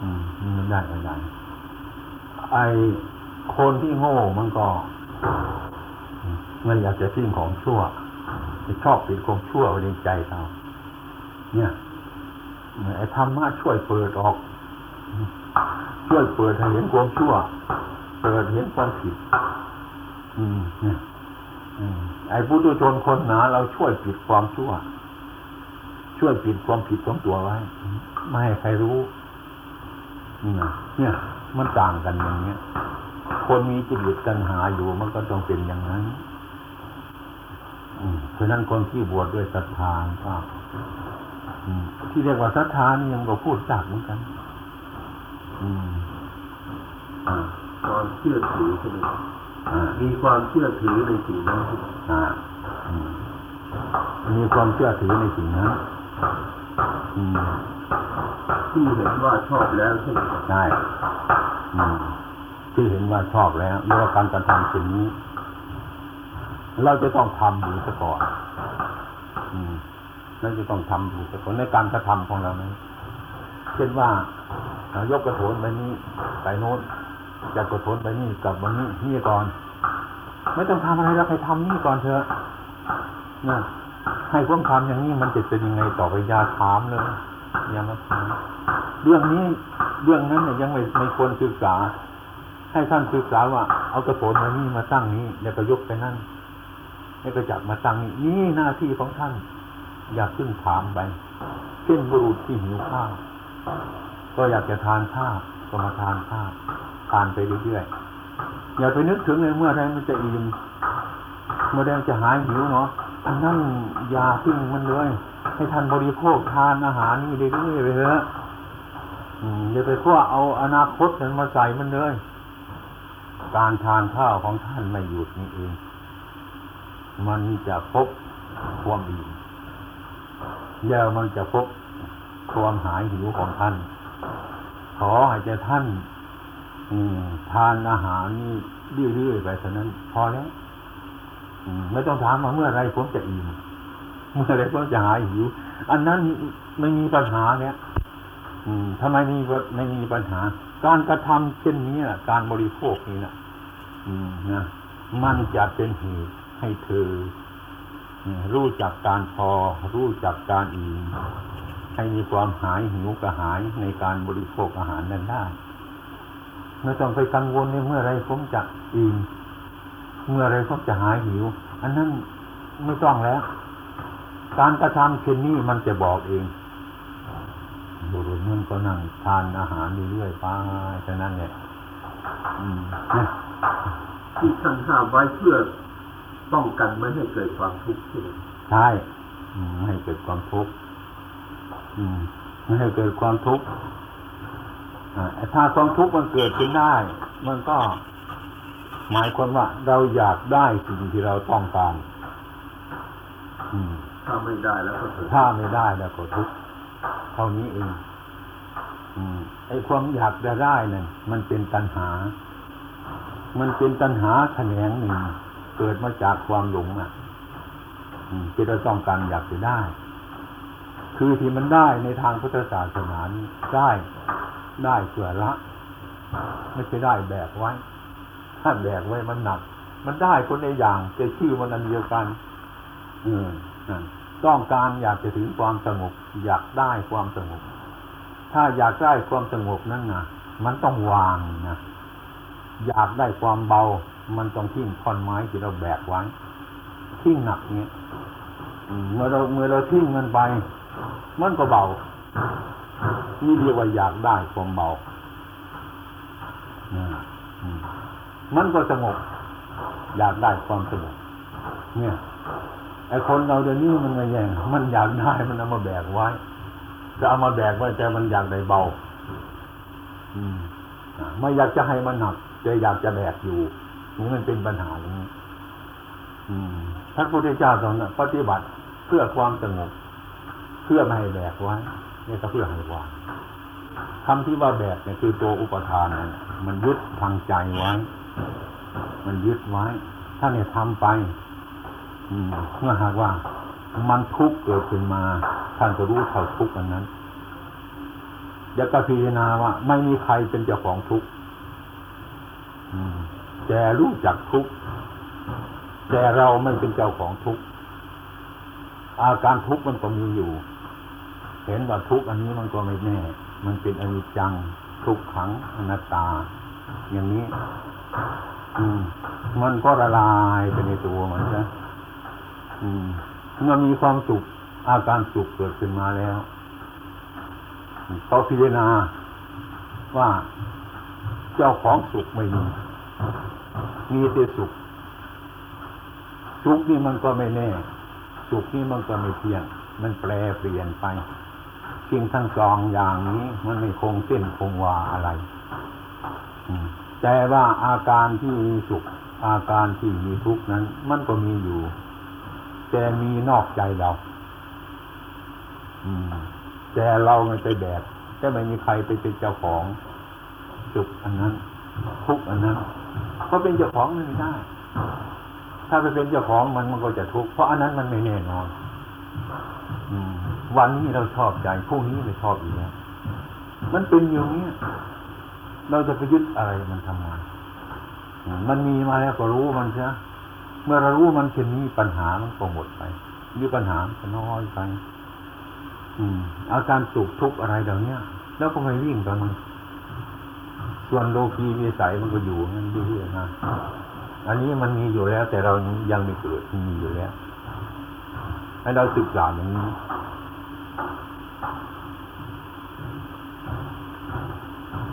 อืมันไม่ได้อะไรไอคนที่โง่มันก็มันอยากจะทิ้งของชั่วชอบเป็นของชั่วไว้ในใจเขาเนี่ยไอ้ธรรมะช่วยเปิดออก ช่วยเปิดให้เห็นความชั่ว เปิดเห็นความผิดอืมเนี่ยอืมไอ้ผู้ตุชนคนหนาเราช่วยปิดความชั่ว ช่วยปิดความผิดของตัวไว้ ไม่ให้ใครรู้นี่นะเนี่ย มันต่างกันอย่างเนี้ย คนมีจิตวิตัญหาอยู่มันก็ต้องเป็นอย่างนั้นเพราะนั้นคนที่บวชด้วยศรัทธาก็ที่เรียกว่าศรัทธานี่ยังก็พูดจากเหมือนกัน ความเชื่อถือใช่ไหมอ่ามีความเชื่อถือในสิ่งนั้นมีความเชื่อถือในสิ่งนั้นที่เห็นว่าชอบแล้วใช่ไหมใช่ที่เห็นว่าชอบแล้วเมื่อการกระทำเช่นนี้ เราจะต้องทำอยู่ซะก่อนเราจะต้องทำอยู่ซะก่อนในการกระทำของเรานั้น เช่นว่าอ่ายกกระโถนไปนี้ไปโน้นจะกระโถนไปนี่กลับมานี่นี่ก่อน ไม่ต้องทำอะไรเราไปทำนี่ก่อนเถอะนะให้ความทำอย่างนี้มันจะเป็นยังไงต่อไปยาถามเลยอย่ามาถามเรื่องนี้เรื่องนั้นเนี่ยยังไม่ไม่ควรศึกษา ให้ท่านศึกษาว่า เอากระโถนมานี่มาตั้งนี้แล้วก็ยกไปนั่นแล้วก็จับมาตั้งนี่นี่หน้าที่ของท่าน อยากขึ้นถามไปเช่นบุรุษที่หิวข้าว ก็อยากจะทานข้าวก็มาทานข้าวทานไปเรื่อยๆอย่าไปนึกถึงเลยเมื่อไรมันจะอิ่มเมื่อไรมันจะหายหิวเนาะอันนั้นยาพึ่งมันเลย ให้ท่านบริโภคทานอาหารนี่เรื่อยๆไปเถอะอืมอย่าไปขั้วเอาอนาคตนั้นมาใส่มันเลย การทานข้าวของท่านไม่หยุดนี่เอง มันจะพบความอิ่มแล้วมันจะพบ ความหายหิวของท่าน ขอให้เจะท่านทานอาหารนี่เรื่อยๆไปเท่านั้น พอแล้วมไม่ต้องถามว่าเมื่อไรผมจะอิ่มเมื่อไรผมจะหายหิว อันนั้นไม่มีปัญหาเนี่ยทำไมไมีไม่มีปัญหา การกระทำเช่นนี้นะการบริโภคนี่นะมนะมันจะเป็นเหตุให้เธอรู้จักการพอ รู้จักการอิ่ม ให้มีความหายหิวกระหายในการบริโภคอาหารนั้นได้ไม่ต้องไปกังวลในเมื่อไรผมจะอิ่มเมื่อไรผมจะหายหิว อันนั้นไม่ต้องแล้ว การกระทำเช่นนี้มันจะบอกเองบุรุษนั่นก็นั่งทานอาหารเรื่อยๆไปเท่านั้นเนี่ยอืมนะที่ท่านห้ามไว้เพื่อป้องกันไม่ให้เกิดความทุกข์ใช่ไหมใช่อืมไม่ให้เกิดความทุกข์อืม ไม่ให้เกิดความทุกข์ถ้าความทุกข์มันเกิดขึ้นได้ มันก็ หมายความว่าเราอยากได้สิ่งที่เราต้องการถ้าไม่ได้แล้วก็เกิดถ้าไม่ได้แล้วก็ทุกข์เท่านี้เองอไอ้ความอยากจะได้นั่นมันเป็นตัณหา มันเป็นตัณหาแขนงหนึ่งเกิดมาจากความหลงอะที่เราต้องการอยากจะได้ คือที่มันได้ในทางพุทธศาสนานี้ได้ได้เพื่อละ ไม่ใช่ได้แบกไว้ ถ้าแบกไว้มันหนัก มันได้คนในอย่างแต่ชื่อมันอันเดียวกัน อืมต้องการอยากจะถึงความสงบอยากได้ความสงบถ้าอยากได้ความสงบนั่นนะมันต้องวางนะอยากได้ความเบา มันต้องทิ้งท่อนไม้ที่เราแบกไว้ทิ้งหนักเนี้ยเมื่อเราเมื่อเราทิ้งมันไป มันก็เบา นี่เรียกว่าอยากได้ความเบา มันก็สงบ อยากได้ความสงบ เนี่ยไอ้คนเราเดี๋ยวนี้มันไม่แย่งมันอยากได้มันเอามาแบกไว้ จะเอามาแบกไว้แต่มันอยากได้เบา อืมไม่อยากจะให้มันหนักแต่อยากจะแบกอยู่นี่มันเป็นปัญหาอย่างนี้ท่านพุทธเจ้าตอนปฏิบัติเพื่อความสงบ เพื่อไม่ให้แบกไว้เนี่ยก็เพื่อให้วางคำที่ว่าแบกเนี่ยคือตัวอุปทานนั่นน่ะมันยึดทางใจไว้ มันยึดไว้ ถ้าเนี่ยทำไปอืเมื่อหากว่ามันทุกข์เกิดขึ้นมา ท่านก็รู้เท่าทุกข์อันนั้นอยากกพิจารณาว่า ไม่มีใครเป็นเจ้าของทุกข์แต่รู้จักทุกข์แต่เราไม่เป็นเจ้าของทุกข์อาการทุกข์มันก็มีอยู่ เห็นว่าทุกอันนี้มันก็ไม่แน่ มันเป็นอนิจจัง ทุกขังอนัตตา อย่างนี้ อืม มันก็ละลายไปในตัวมันใช่อืมเมื่อมีความสุขอาการสุขเกิดขึ้นมาแล้วเขาพิจารณาว่าเจ้าของสุขไม่มี มีแต่สุข สุขนี่มันก็ไม่แน่ สุขนี่มันก็ไม่เที่ยง มันแปรเปลี่ยนไป สิ่งทั้งสองอย่างนี้ มันไม่คงเส้นคงวาอะไรแต่ว่าอาการที่มีสุข อาการที่มีทุกข์นั้น มันก็มีอยู่ แต่มีนอกใจเราแต่เราไม่ไปแบกแต่ไม่มีใครไปเป็นเจ้าของสุขอันนั้น ทุกข์อันนั้นเพราะเป็นเจ้าของมันไม่ได้ ถ้าไปเป็นเจ้าของมันมันก็จะทุกข์เพราะอันนั้นมันไม่แน่นอน อืม วันนี้เราชอบใจพรุ่งนี้ไม่ชอบอีกแล้วมันเป็นอย่างนี้เราจะไปยึดอะไรมันทำไมมันมีมาแล้วก็รู้มันใช่เมื่อเรารู้มันเช่นนี้ปัญหามันก็หมดไปหรือปัญหามันน้อยไป อืม อาการสุขทุกข์อะไรเหล่านี้แล้วก็ไม่วิ่งกับมันส่วนโลกีมีใสยมันก็อยู่นั่นเรื่อยๆนะอันนี้มันมีอยู่แล้ว แต่เรายังไม่เกิดมันมีอยู่แล้วให้เราศึกษาอย่างนี้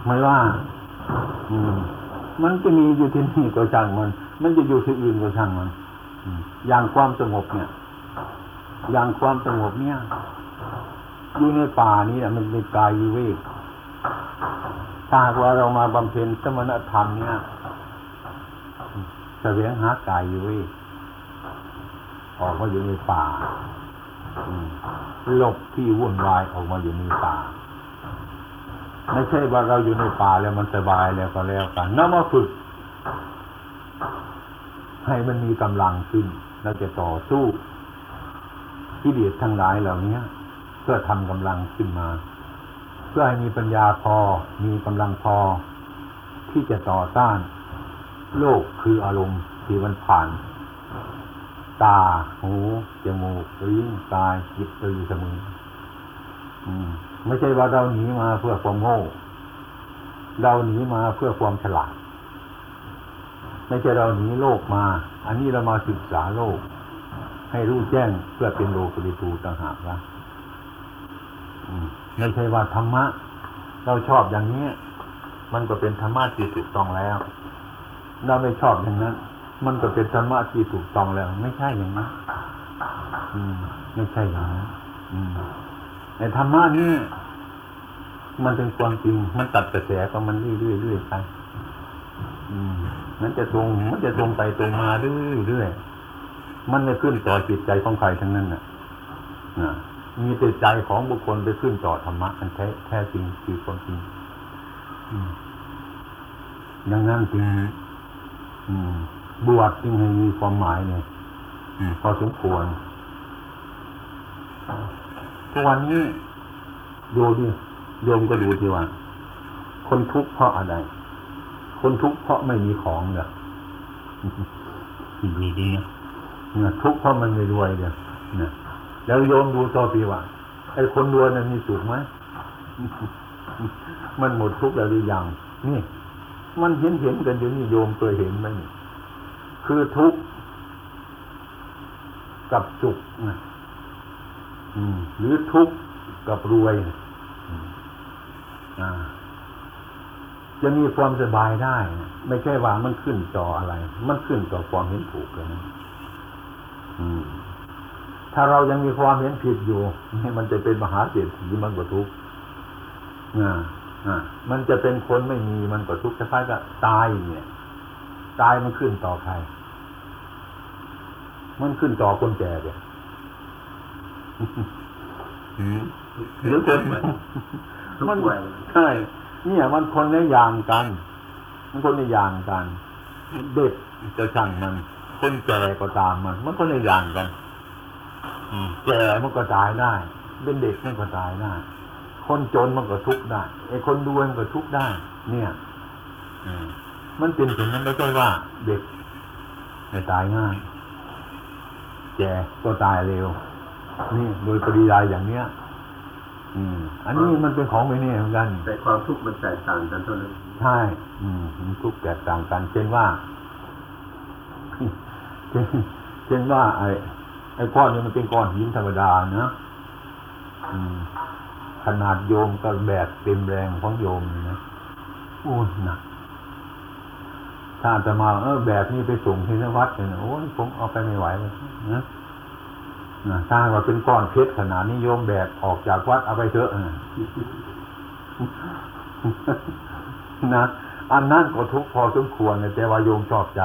ไม่ว่า อืม มันจะมีอยู่ที่นี่ก็ช่างมัน มันจะอยู่ที่อื่นก็ช่างมันอย่างความสงบเนี่ย อย่างความสงบเนี่ย อยู่ในป่านี้นะมันเป็นกายวิเวกถ้าหากว่าเรามาบำเพ็ญสมณธรรมเนี่ยแสวงหากายวิเวกออกมาอยู่ในป่า หลบที่วุ่นวายออกมาอยู่ในป่า ไม่ใช่ว่าเราอยู่ในป่าแล้วมันสบายแล้วก็แล้วกันนำมาฝึก ให้มันมีกำลังขึ้นเราจะต่อสู้ที่เดียดทั้งหลายเหล่านี้เพื่อทำกำลังขึ้นมา เพื่อให้มีปัญญาพอ มีกำลังพอ ที่จะต่อต้าน โลกคืออารมณ์ที่มันผ่าน ตา หู จมูกลิ้นกายจิตเราอยู่เสมอไม่ใช่ว่าเราหนีมาเพื่อความโง่ เราหนีมาเพื่อความฉลาด ไม่ใช่เราหนีโลกมา อันนี้เรามาศึกษาโลก ให้รู้แจ้งเพื่อเป็นโลกุริตูต่างหากนะไม่ใช่ว่าธรรมะ เราชอบอย่างนี้ มันก็เป็นธรรมะที่ถูกต้องแล้ว เราไม่ชอบอย่างนั้น มันก็เป็นธรรมะที่ถูกต้องแล้ว ไม่ใช่อย่างนั้นไม่ใช่อย่างนั้นอืมในธรรมะนี่มันเป็นความจริง มันตัดกระแสของมันเรื่อยๆเรื่อยไปมันจะตรงมันจะตรงไปตรงมาเรื่อยๆมันไม่ขึ้นต่อจิตใจของใครทั้งนั้นน่ะมีแต่ใจของบุคคลไปขึ้นต่อธรรมะอันแท้แท้จริงคือความจริงดังนั้นจึงอืม บวชจึงให้มีความหมายเนี่ยอืมพอสมควรทุกวันนี้ดูดิโยมก็ดูทีว่า คนทุกข์เพราะอะไร คนทุกข์เพราะไม่มีของเนี่ยดูดีนะเนี่ยทุกข์เพราะมันไม่รวยเนี่ยเนี่ยแล้วโยมดูต่อปีว่าไอ้คนรวยนั้นมีสุขไหมมันหมดทุกข์แล้วหรือยังนี่ มันเห็นเห็นกันอยู่นี่โยมเคยเห็นไหมนี่ คือทุกข์กับสุขอืมหรือทุกข์กับรวยอ่าจะมีความสบายได้ ไม่ใช่ว่ามันขึ้นต่ออะไร มันขึ้นต่อความเห็นถูกเลยนะถ้าเรายังมีความเห็นผิดอยู่นี่มันจะเป็นมหาเศรษฐีมันก็ทุกข์อ่าอ่ามันจะเป็นคนไม่มีมันก็ทุกข์คล้ายๆกับตายเนี่ย ตายมันขึ้นต่อใคร มันขึ้นต่อคนแก่เดียหรือคนทุกมันวัยใช่เนี่ยมันคนในอย่างกัน มันคนในอย่างกันเด็กจะช่างมัน คนแก่ก็ตามมัน มันคนในอย่างกันอืมแก่มันก็ตายได้ เป็นเด็กมันก็ตายได้ คนจนมันก็ทุกข์ได้ไอ้คนรวยมันก็ทุกข์ได้ เนี่ย อืม มันเป็นถึงนั้นไม่ใช่ว่า เด็กไม่ตายง่ายแก่ก็ตายเร็ว นี่โดยปริยายอย่างเนี้ย อืม อันนี้มันเป็นของไม่แน่เหมือนกัน แต่ความทุกข์มันแตกต่างกันเท่านั้นใช่ อืมมันทุกข์แตกต่างกันเช่นว่าเช่นเช่นว่า ไอ้ไอ้ก้อนนี้มันเป็นก้อนหินธรรมดานะอืมขนาดโยมก็แบกเต็มแรงของโยมเลยนะโอ้ยหนัก ถ้าจะมาเออแบบนี้ไปส่งที่นวัดเนี่ยโอ้ยผมเอาไปไม่ไหวเลยนะถ้าว่าเป็นก้อนเพชรขนาดนี้โยมแบกออกจากวัดเอาไปเถอะนะอันนั้นก็ทุกพอสมควรเลยแต่ว่าโยมชอบใจ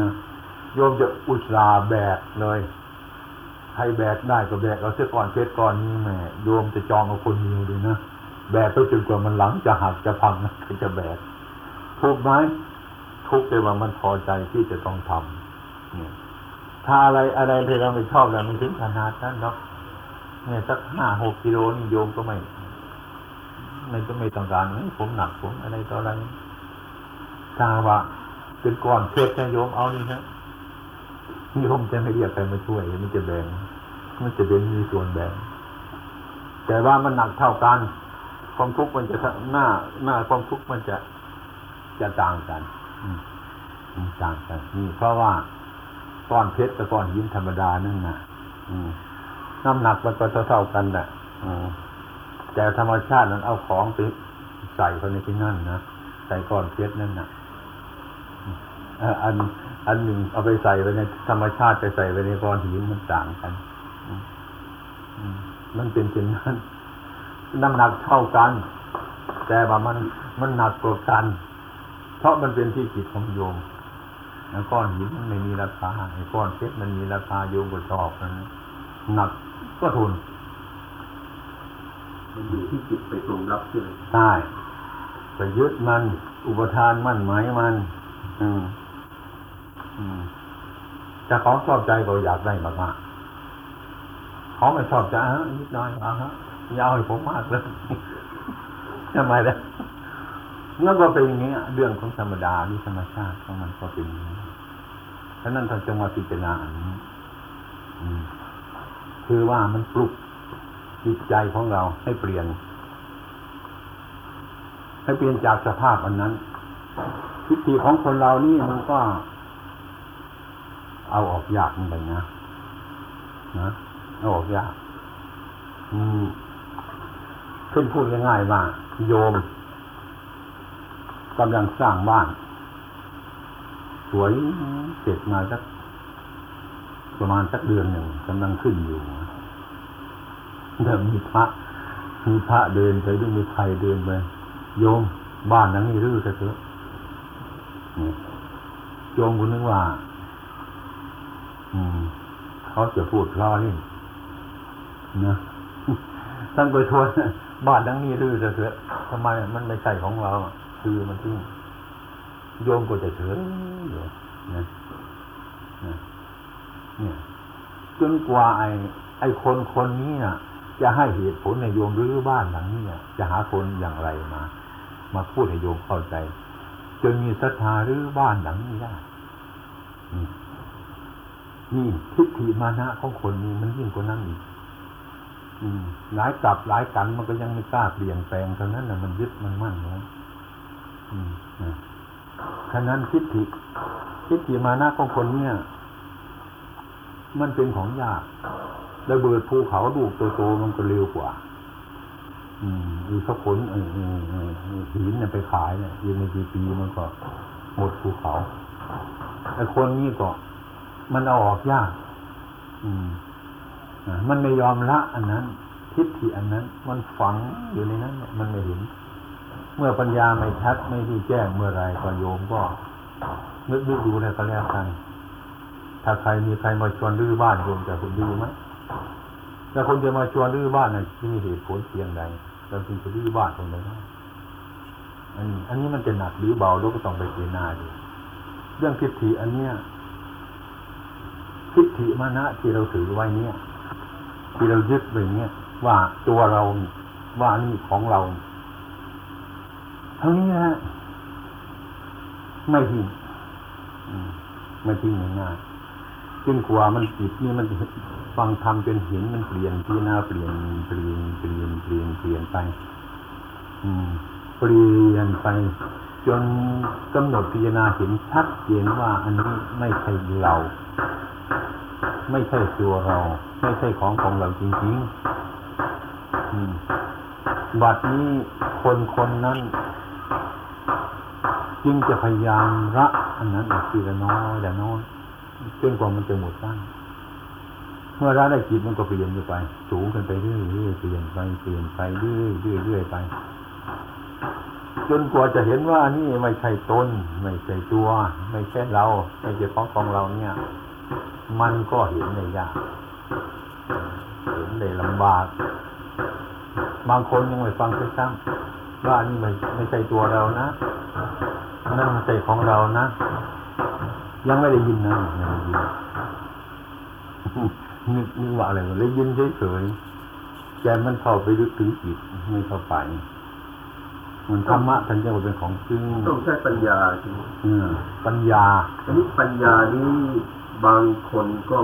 นะโยมจะอุตส่าห์แบกเลยให้แบกได้ก็แบกเอาเสื้อก่อนเพชรก่อนนี้แม่โยมจะจองเอาคนเดียวเลยนะแบกไปจนกว่ามันหลังจะหักจะพังนะถึงจะแบกทุกไหม ทุกข์แต่ว่ามันพอใจที่จะต้องทำเนี่ย ถ้าอะไรอะไรที่เราไม่ชอบแล้วมันถึงขนาดนั้นหรอกเนี่ยสักห้าหกกิโลนี่โยมก็ไม่ไม่ก็ไม่ต้องการผมหนักผมอะไรต่ออะไรถ้าว่าเป็นก้อนเพชรนะโยมเอานี่ฮะโยมจะไม่เรียกใครมาช่วยมันจะแบ่งมันจะเป็นมีส่วนแบ่งแต่ว่ามันหนักเท่ากันความทุกข์มันจะหน้าหน้าความทุกข์มันจะจะต่างกัน มันต่างกันนี่เพราะว่าก้อนเพชรกับก้อนหินธรรมดานั่นนะน้ำหนักมันก็เท่าๆกันแหละแต่ธรรมชาตินั้นเอาของไปใส่เข้าในที่นั่นนะใส่ก้อนเพชรนั่นนะอัน อันหนึ่งเอาไปใส่ไว้ในธรรมชาติไปใส่ไว้ในก้อนหินมันต่างกันมันเป็นเช่นนั้นน้ำหนักเท่ากัน แต่ว่ามันมันหนักกว่ากัน ราะมันเป็นที่จิตของโยมแล้วก้อนหินมันไม่มีราคาไอ้ก้อนเพชรมันมีราคาโยมก็ชอบนะหนักก็ทนมันอยู่ที่จิตไปตรงรับใช่ไหมใช่ไปยึดมัน อุปทานมั่นหมายมัน อืม อืมจะของชอบใจก็อยากได้มากๆของไม่ชอบใจอะนิดหน่อยเอาฮะอยาวให้ผมมากเลยทำไมล่ะ นั่นก็เป็นอย่างนี้เรื่องของธรรมดาที่ธรรมชาติของมันก็เป็นอย่างนี้ฉะนั้นท่านจงมาพิจารณาอันนี้คือว่ามันปลุกจิตใจของเราให้เปลี่ยน ให้เปลี่ยนจากสภาพอันนั้นทิฏฐิของคนเรานี่มันก็ เอาออกยากเหมือนกันนะนะเอาออกยาก อืมขึ้นพูดง่ายๆว่าโยม กำลังสร้างบ้าน สวยเสร็จมาสักประมาณสักเดือนหนึ่งกำลังขึ้นอยู่เดี๋ยวมีพระมีพระเดินไปด้วยมีใครเดินไปโยมบ้านหลังนี้รื้อซะเถอะโยมคุณนึกว่า อืมเขาจะพูดล้อเล่นะท่านไปทวนบ้านหลังนี้รื้อซะเถอะทำไมมันไม่ใช่ของเราอะ คือมันทิ้งโยมก็จะเฉยอยู่นะเนี่ยจนกว่าไอ้ไอ้คนคนนี้น่ะ จะให้เหตุผลในโยมรื้อบ้านหลังนี้น่ะจะหาคนอย่างไรมา มาพูดให้โยมเข้าใจ จนมีศรัทธารื้อบ้านหลังนี้ได้นี่ทิฏฐิมานะของคนนี้มันยิ่งกว่านั้นอีกหลายกลับหลายกันมันก็ยังไม่กล้าเปลี่ยนแปลงเท่านั้นน่ะมันยึดมันมั่นไว้อืมนะ ฉะนั้นทิฏฐิทิฏฐิมานะของคนเนี่ย มันเป็นของยากระเบิดภูเขาลูกโตๆมันก็เร็วกว่า อืมอีสักผลออเออเออเออหินเนี่ยไปขายเนี่ยยิงในกี่ปีมันก็หมดภูเขาไอ้คนนี้ก็มันเอาออกยาก อืมอะมันไม่ยอมละ อันนั้น ทิฏฐิอันนั้น มันฝังอยู่ในนั้น มันไม่เห็น เมื่อปัญญาไม่ชัดไม่รู้แจ้งเมื่อไรก็โยมก็นึกนึกดูแล้วก็แล้วกัน ถ้าใครมีใครมาชวนรื้อบ้านโยมจะคุณรื้อไหมถ้าคนจะมาชวนรื้อบ้านน่ะที่มีเหตุผลเพียงใดเราจึงจะรื้อบ้านตรงไหนอันนี้ อันนี้มันจะหนักหรือเบาเราก็ต้องไปพิจรณาดูเรื่องทิฏฐิอันเนี้ยทิฏฐิมานะที่เราถือไว้เนี่ย ที่เรายึดไว้เนี่ย ว่าตัวเราว่านี่ของเรา เท่านี้นะไม่ทิ้งไม่ทิ้งง่ายๆจนกว่ามันจิตนี่มันฟังธรรมจนเห็นมันเปลี่ยนที่หน้าเปลี่ยนเปลี่ยนเปลี่ยนเปลี่ยนเปลี่ยนไป อืม เปลี่ยนไป จนกำหนดพิจารณาเห็นชัดเจนว่า อันนี้ไม่ใช่เรา ไม่ใช่ตัวเรา ไม่ใช่ของของเราจริงๆบัดนี้คนคนนั้น จึงจะพยายามละอันนั้นออกทีละน้อยละน้อยจนกว่ามันจะหมดบ้างเมื่อละได้จิตมันก็เปลี่ยนไป สูงขึ้นไปเรื่อยเรื่อยเปลี่ยนไปเปลี่ยนไปเรื่อยเรื่อยเรื่อยไป จนกว่าจะเห็นว่านี่ไม่ใช่ตนไม่ใช่ตัว ไม่ใช่เราไม่ใช่ของของเราเนี่ย มันก็เห็นได้ยากเห็นได้ลำบาก บางคนยังไม่ฟังสักครั้ง ว่านี่ไม่ไม่ใช่ตัวเรานะนั่นไม่ใช่ของเรานะ ยังไม่ได้ยินนะไม่ได้ยินนึกนึกว่าอะไรวะได้ยินเฉยๆแต่มันเข้าไปลึกถึงจิตไม่เข้าไปเหมันธรรมะท่านเรียกว่าเป็นของซึ่งต้องใช้ปัญญาใช่ไหมเออปัญญาอันนี้ปัญญานี้บางคนก็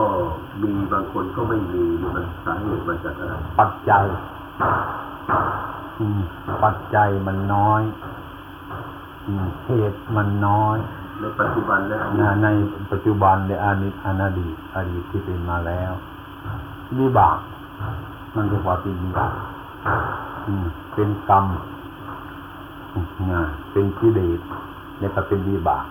มีบางคนก็ไม่มีมันสาเหตุมาจากอะไรปัจจัยอืม ปัจจัยมันน้อยอืมเหตุมันน้อย ในปัจจุบันและอดีนะตในปัจจุบันในอดีตอนาดีตอดีตที่เป็นมาแล้ววิบาก มันเรียกว่าเป็นวิบากอืมเป็นกรรมอืมนะเป็นกิเลสแล้วก็เป็นวิบาก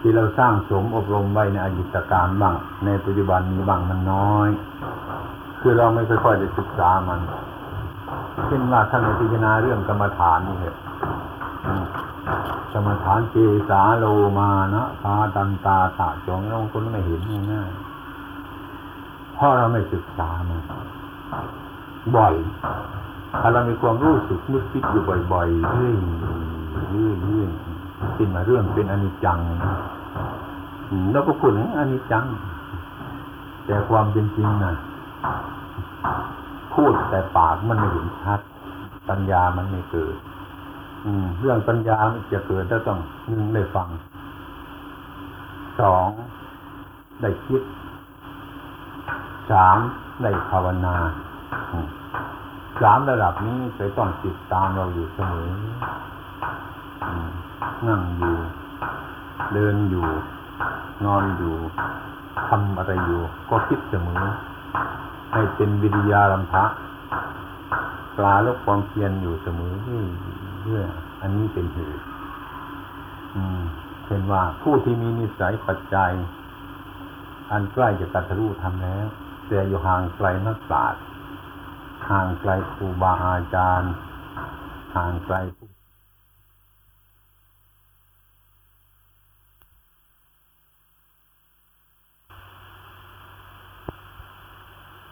ที่เราสร้างสมอบรมไว้ในอดีตการบ้างในปัจจุบันนี้บ้างมันน้อย คือเราไม่ค่อยๆได้ศึกษามัน เช่นว่าท่านพิจารณาเรื่องกรรมฐานนี่เหรอะกรรมฐานเจสาโลมานะพาตันตาตาจองบางคนไม่เห็นง่ายๆเพราะเราไม่ศึกษามันบ่อยถ้าเรามีความรู้สึกนึกคิดอยู่บ่อยๆเรื่อยๆเรื่อยๆเรื่อยขึ้นมาเรื่องเป็นอนิจจังแล้วก็พูดถึงอนิจจัง แต่ความเป็นจริงนะ พูดแต่ปากมันไม่เห็นชัด ปัญญามันไม่เกิด อืม เรื่องปัญญามันจะเกิดถ้าต้องหนึ่งได้ฟังสองได้คิดสามได้ภาวนาสามระดับนี้ไปต้องติดตามเราอยู่เสมอนั่งอยู่ เดินอยู่ นอนอยู่ทำอะไรอยู่ ก็คิดเสมอ ให้เป็นวิริยารัมภะปลาลบความเพียรอยู่เสมอเรื่ออันนี้เป็นเหตุเช่นว่าผู้ที่มีนิสัยปัจจัย อันใกล้จะตัดรู้ทำแล้วแต่อยู่ห่างไกลนักปราชญ์ห่างไกลครูบาอาจารย์ ห่างไกล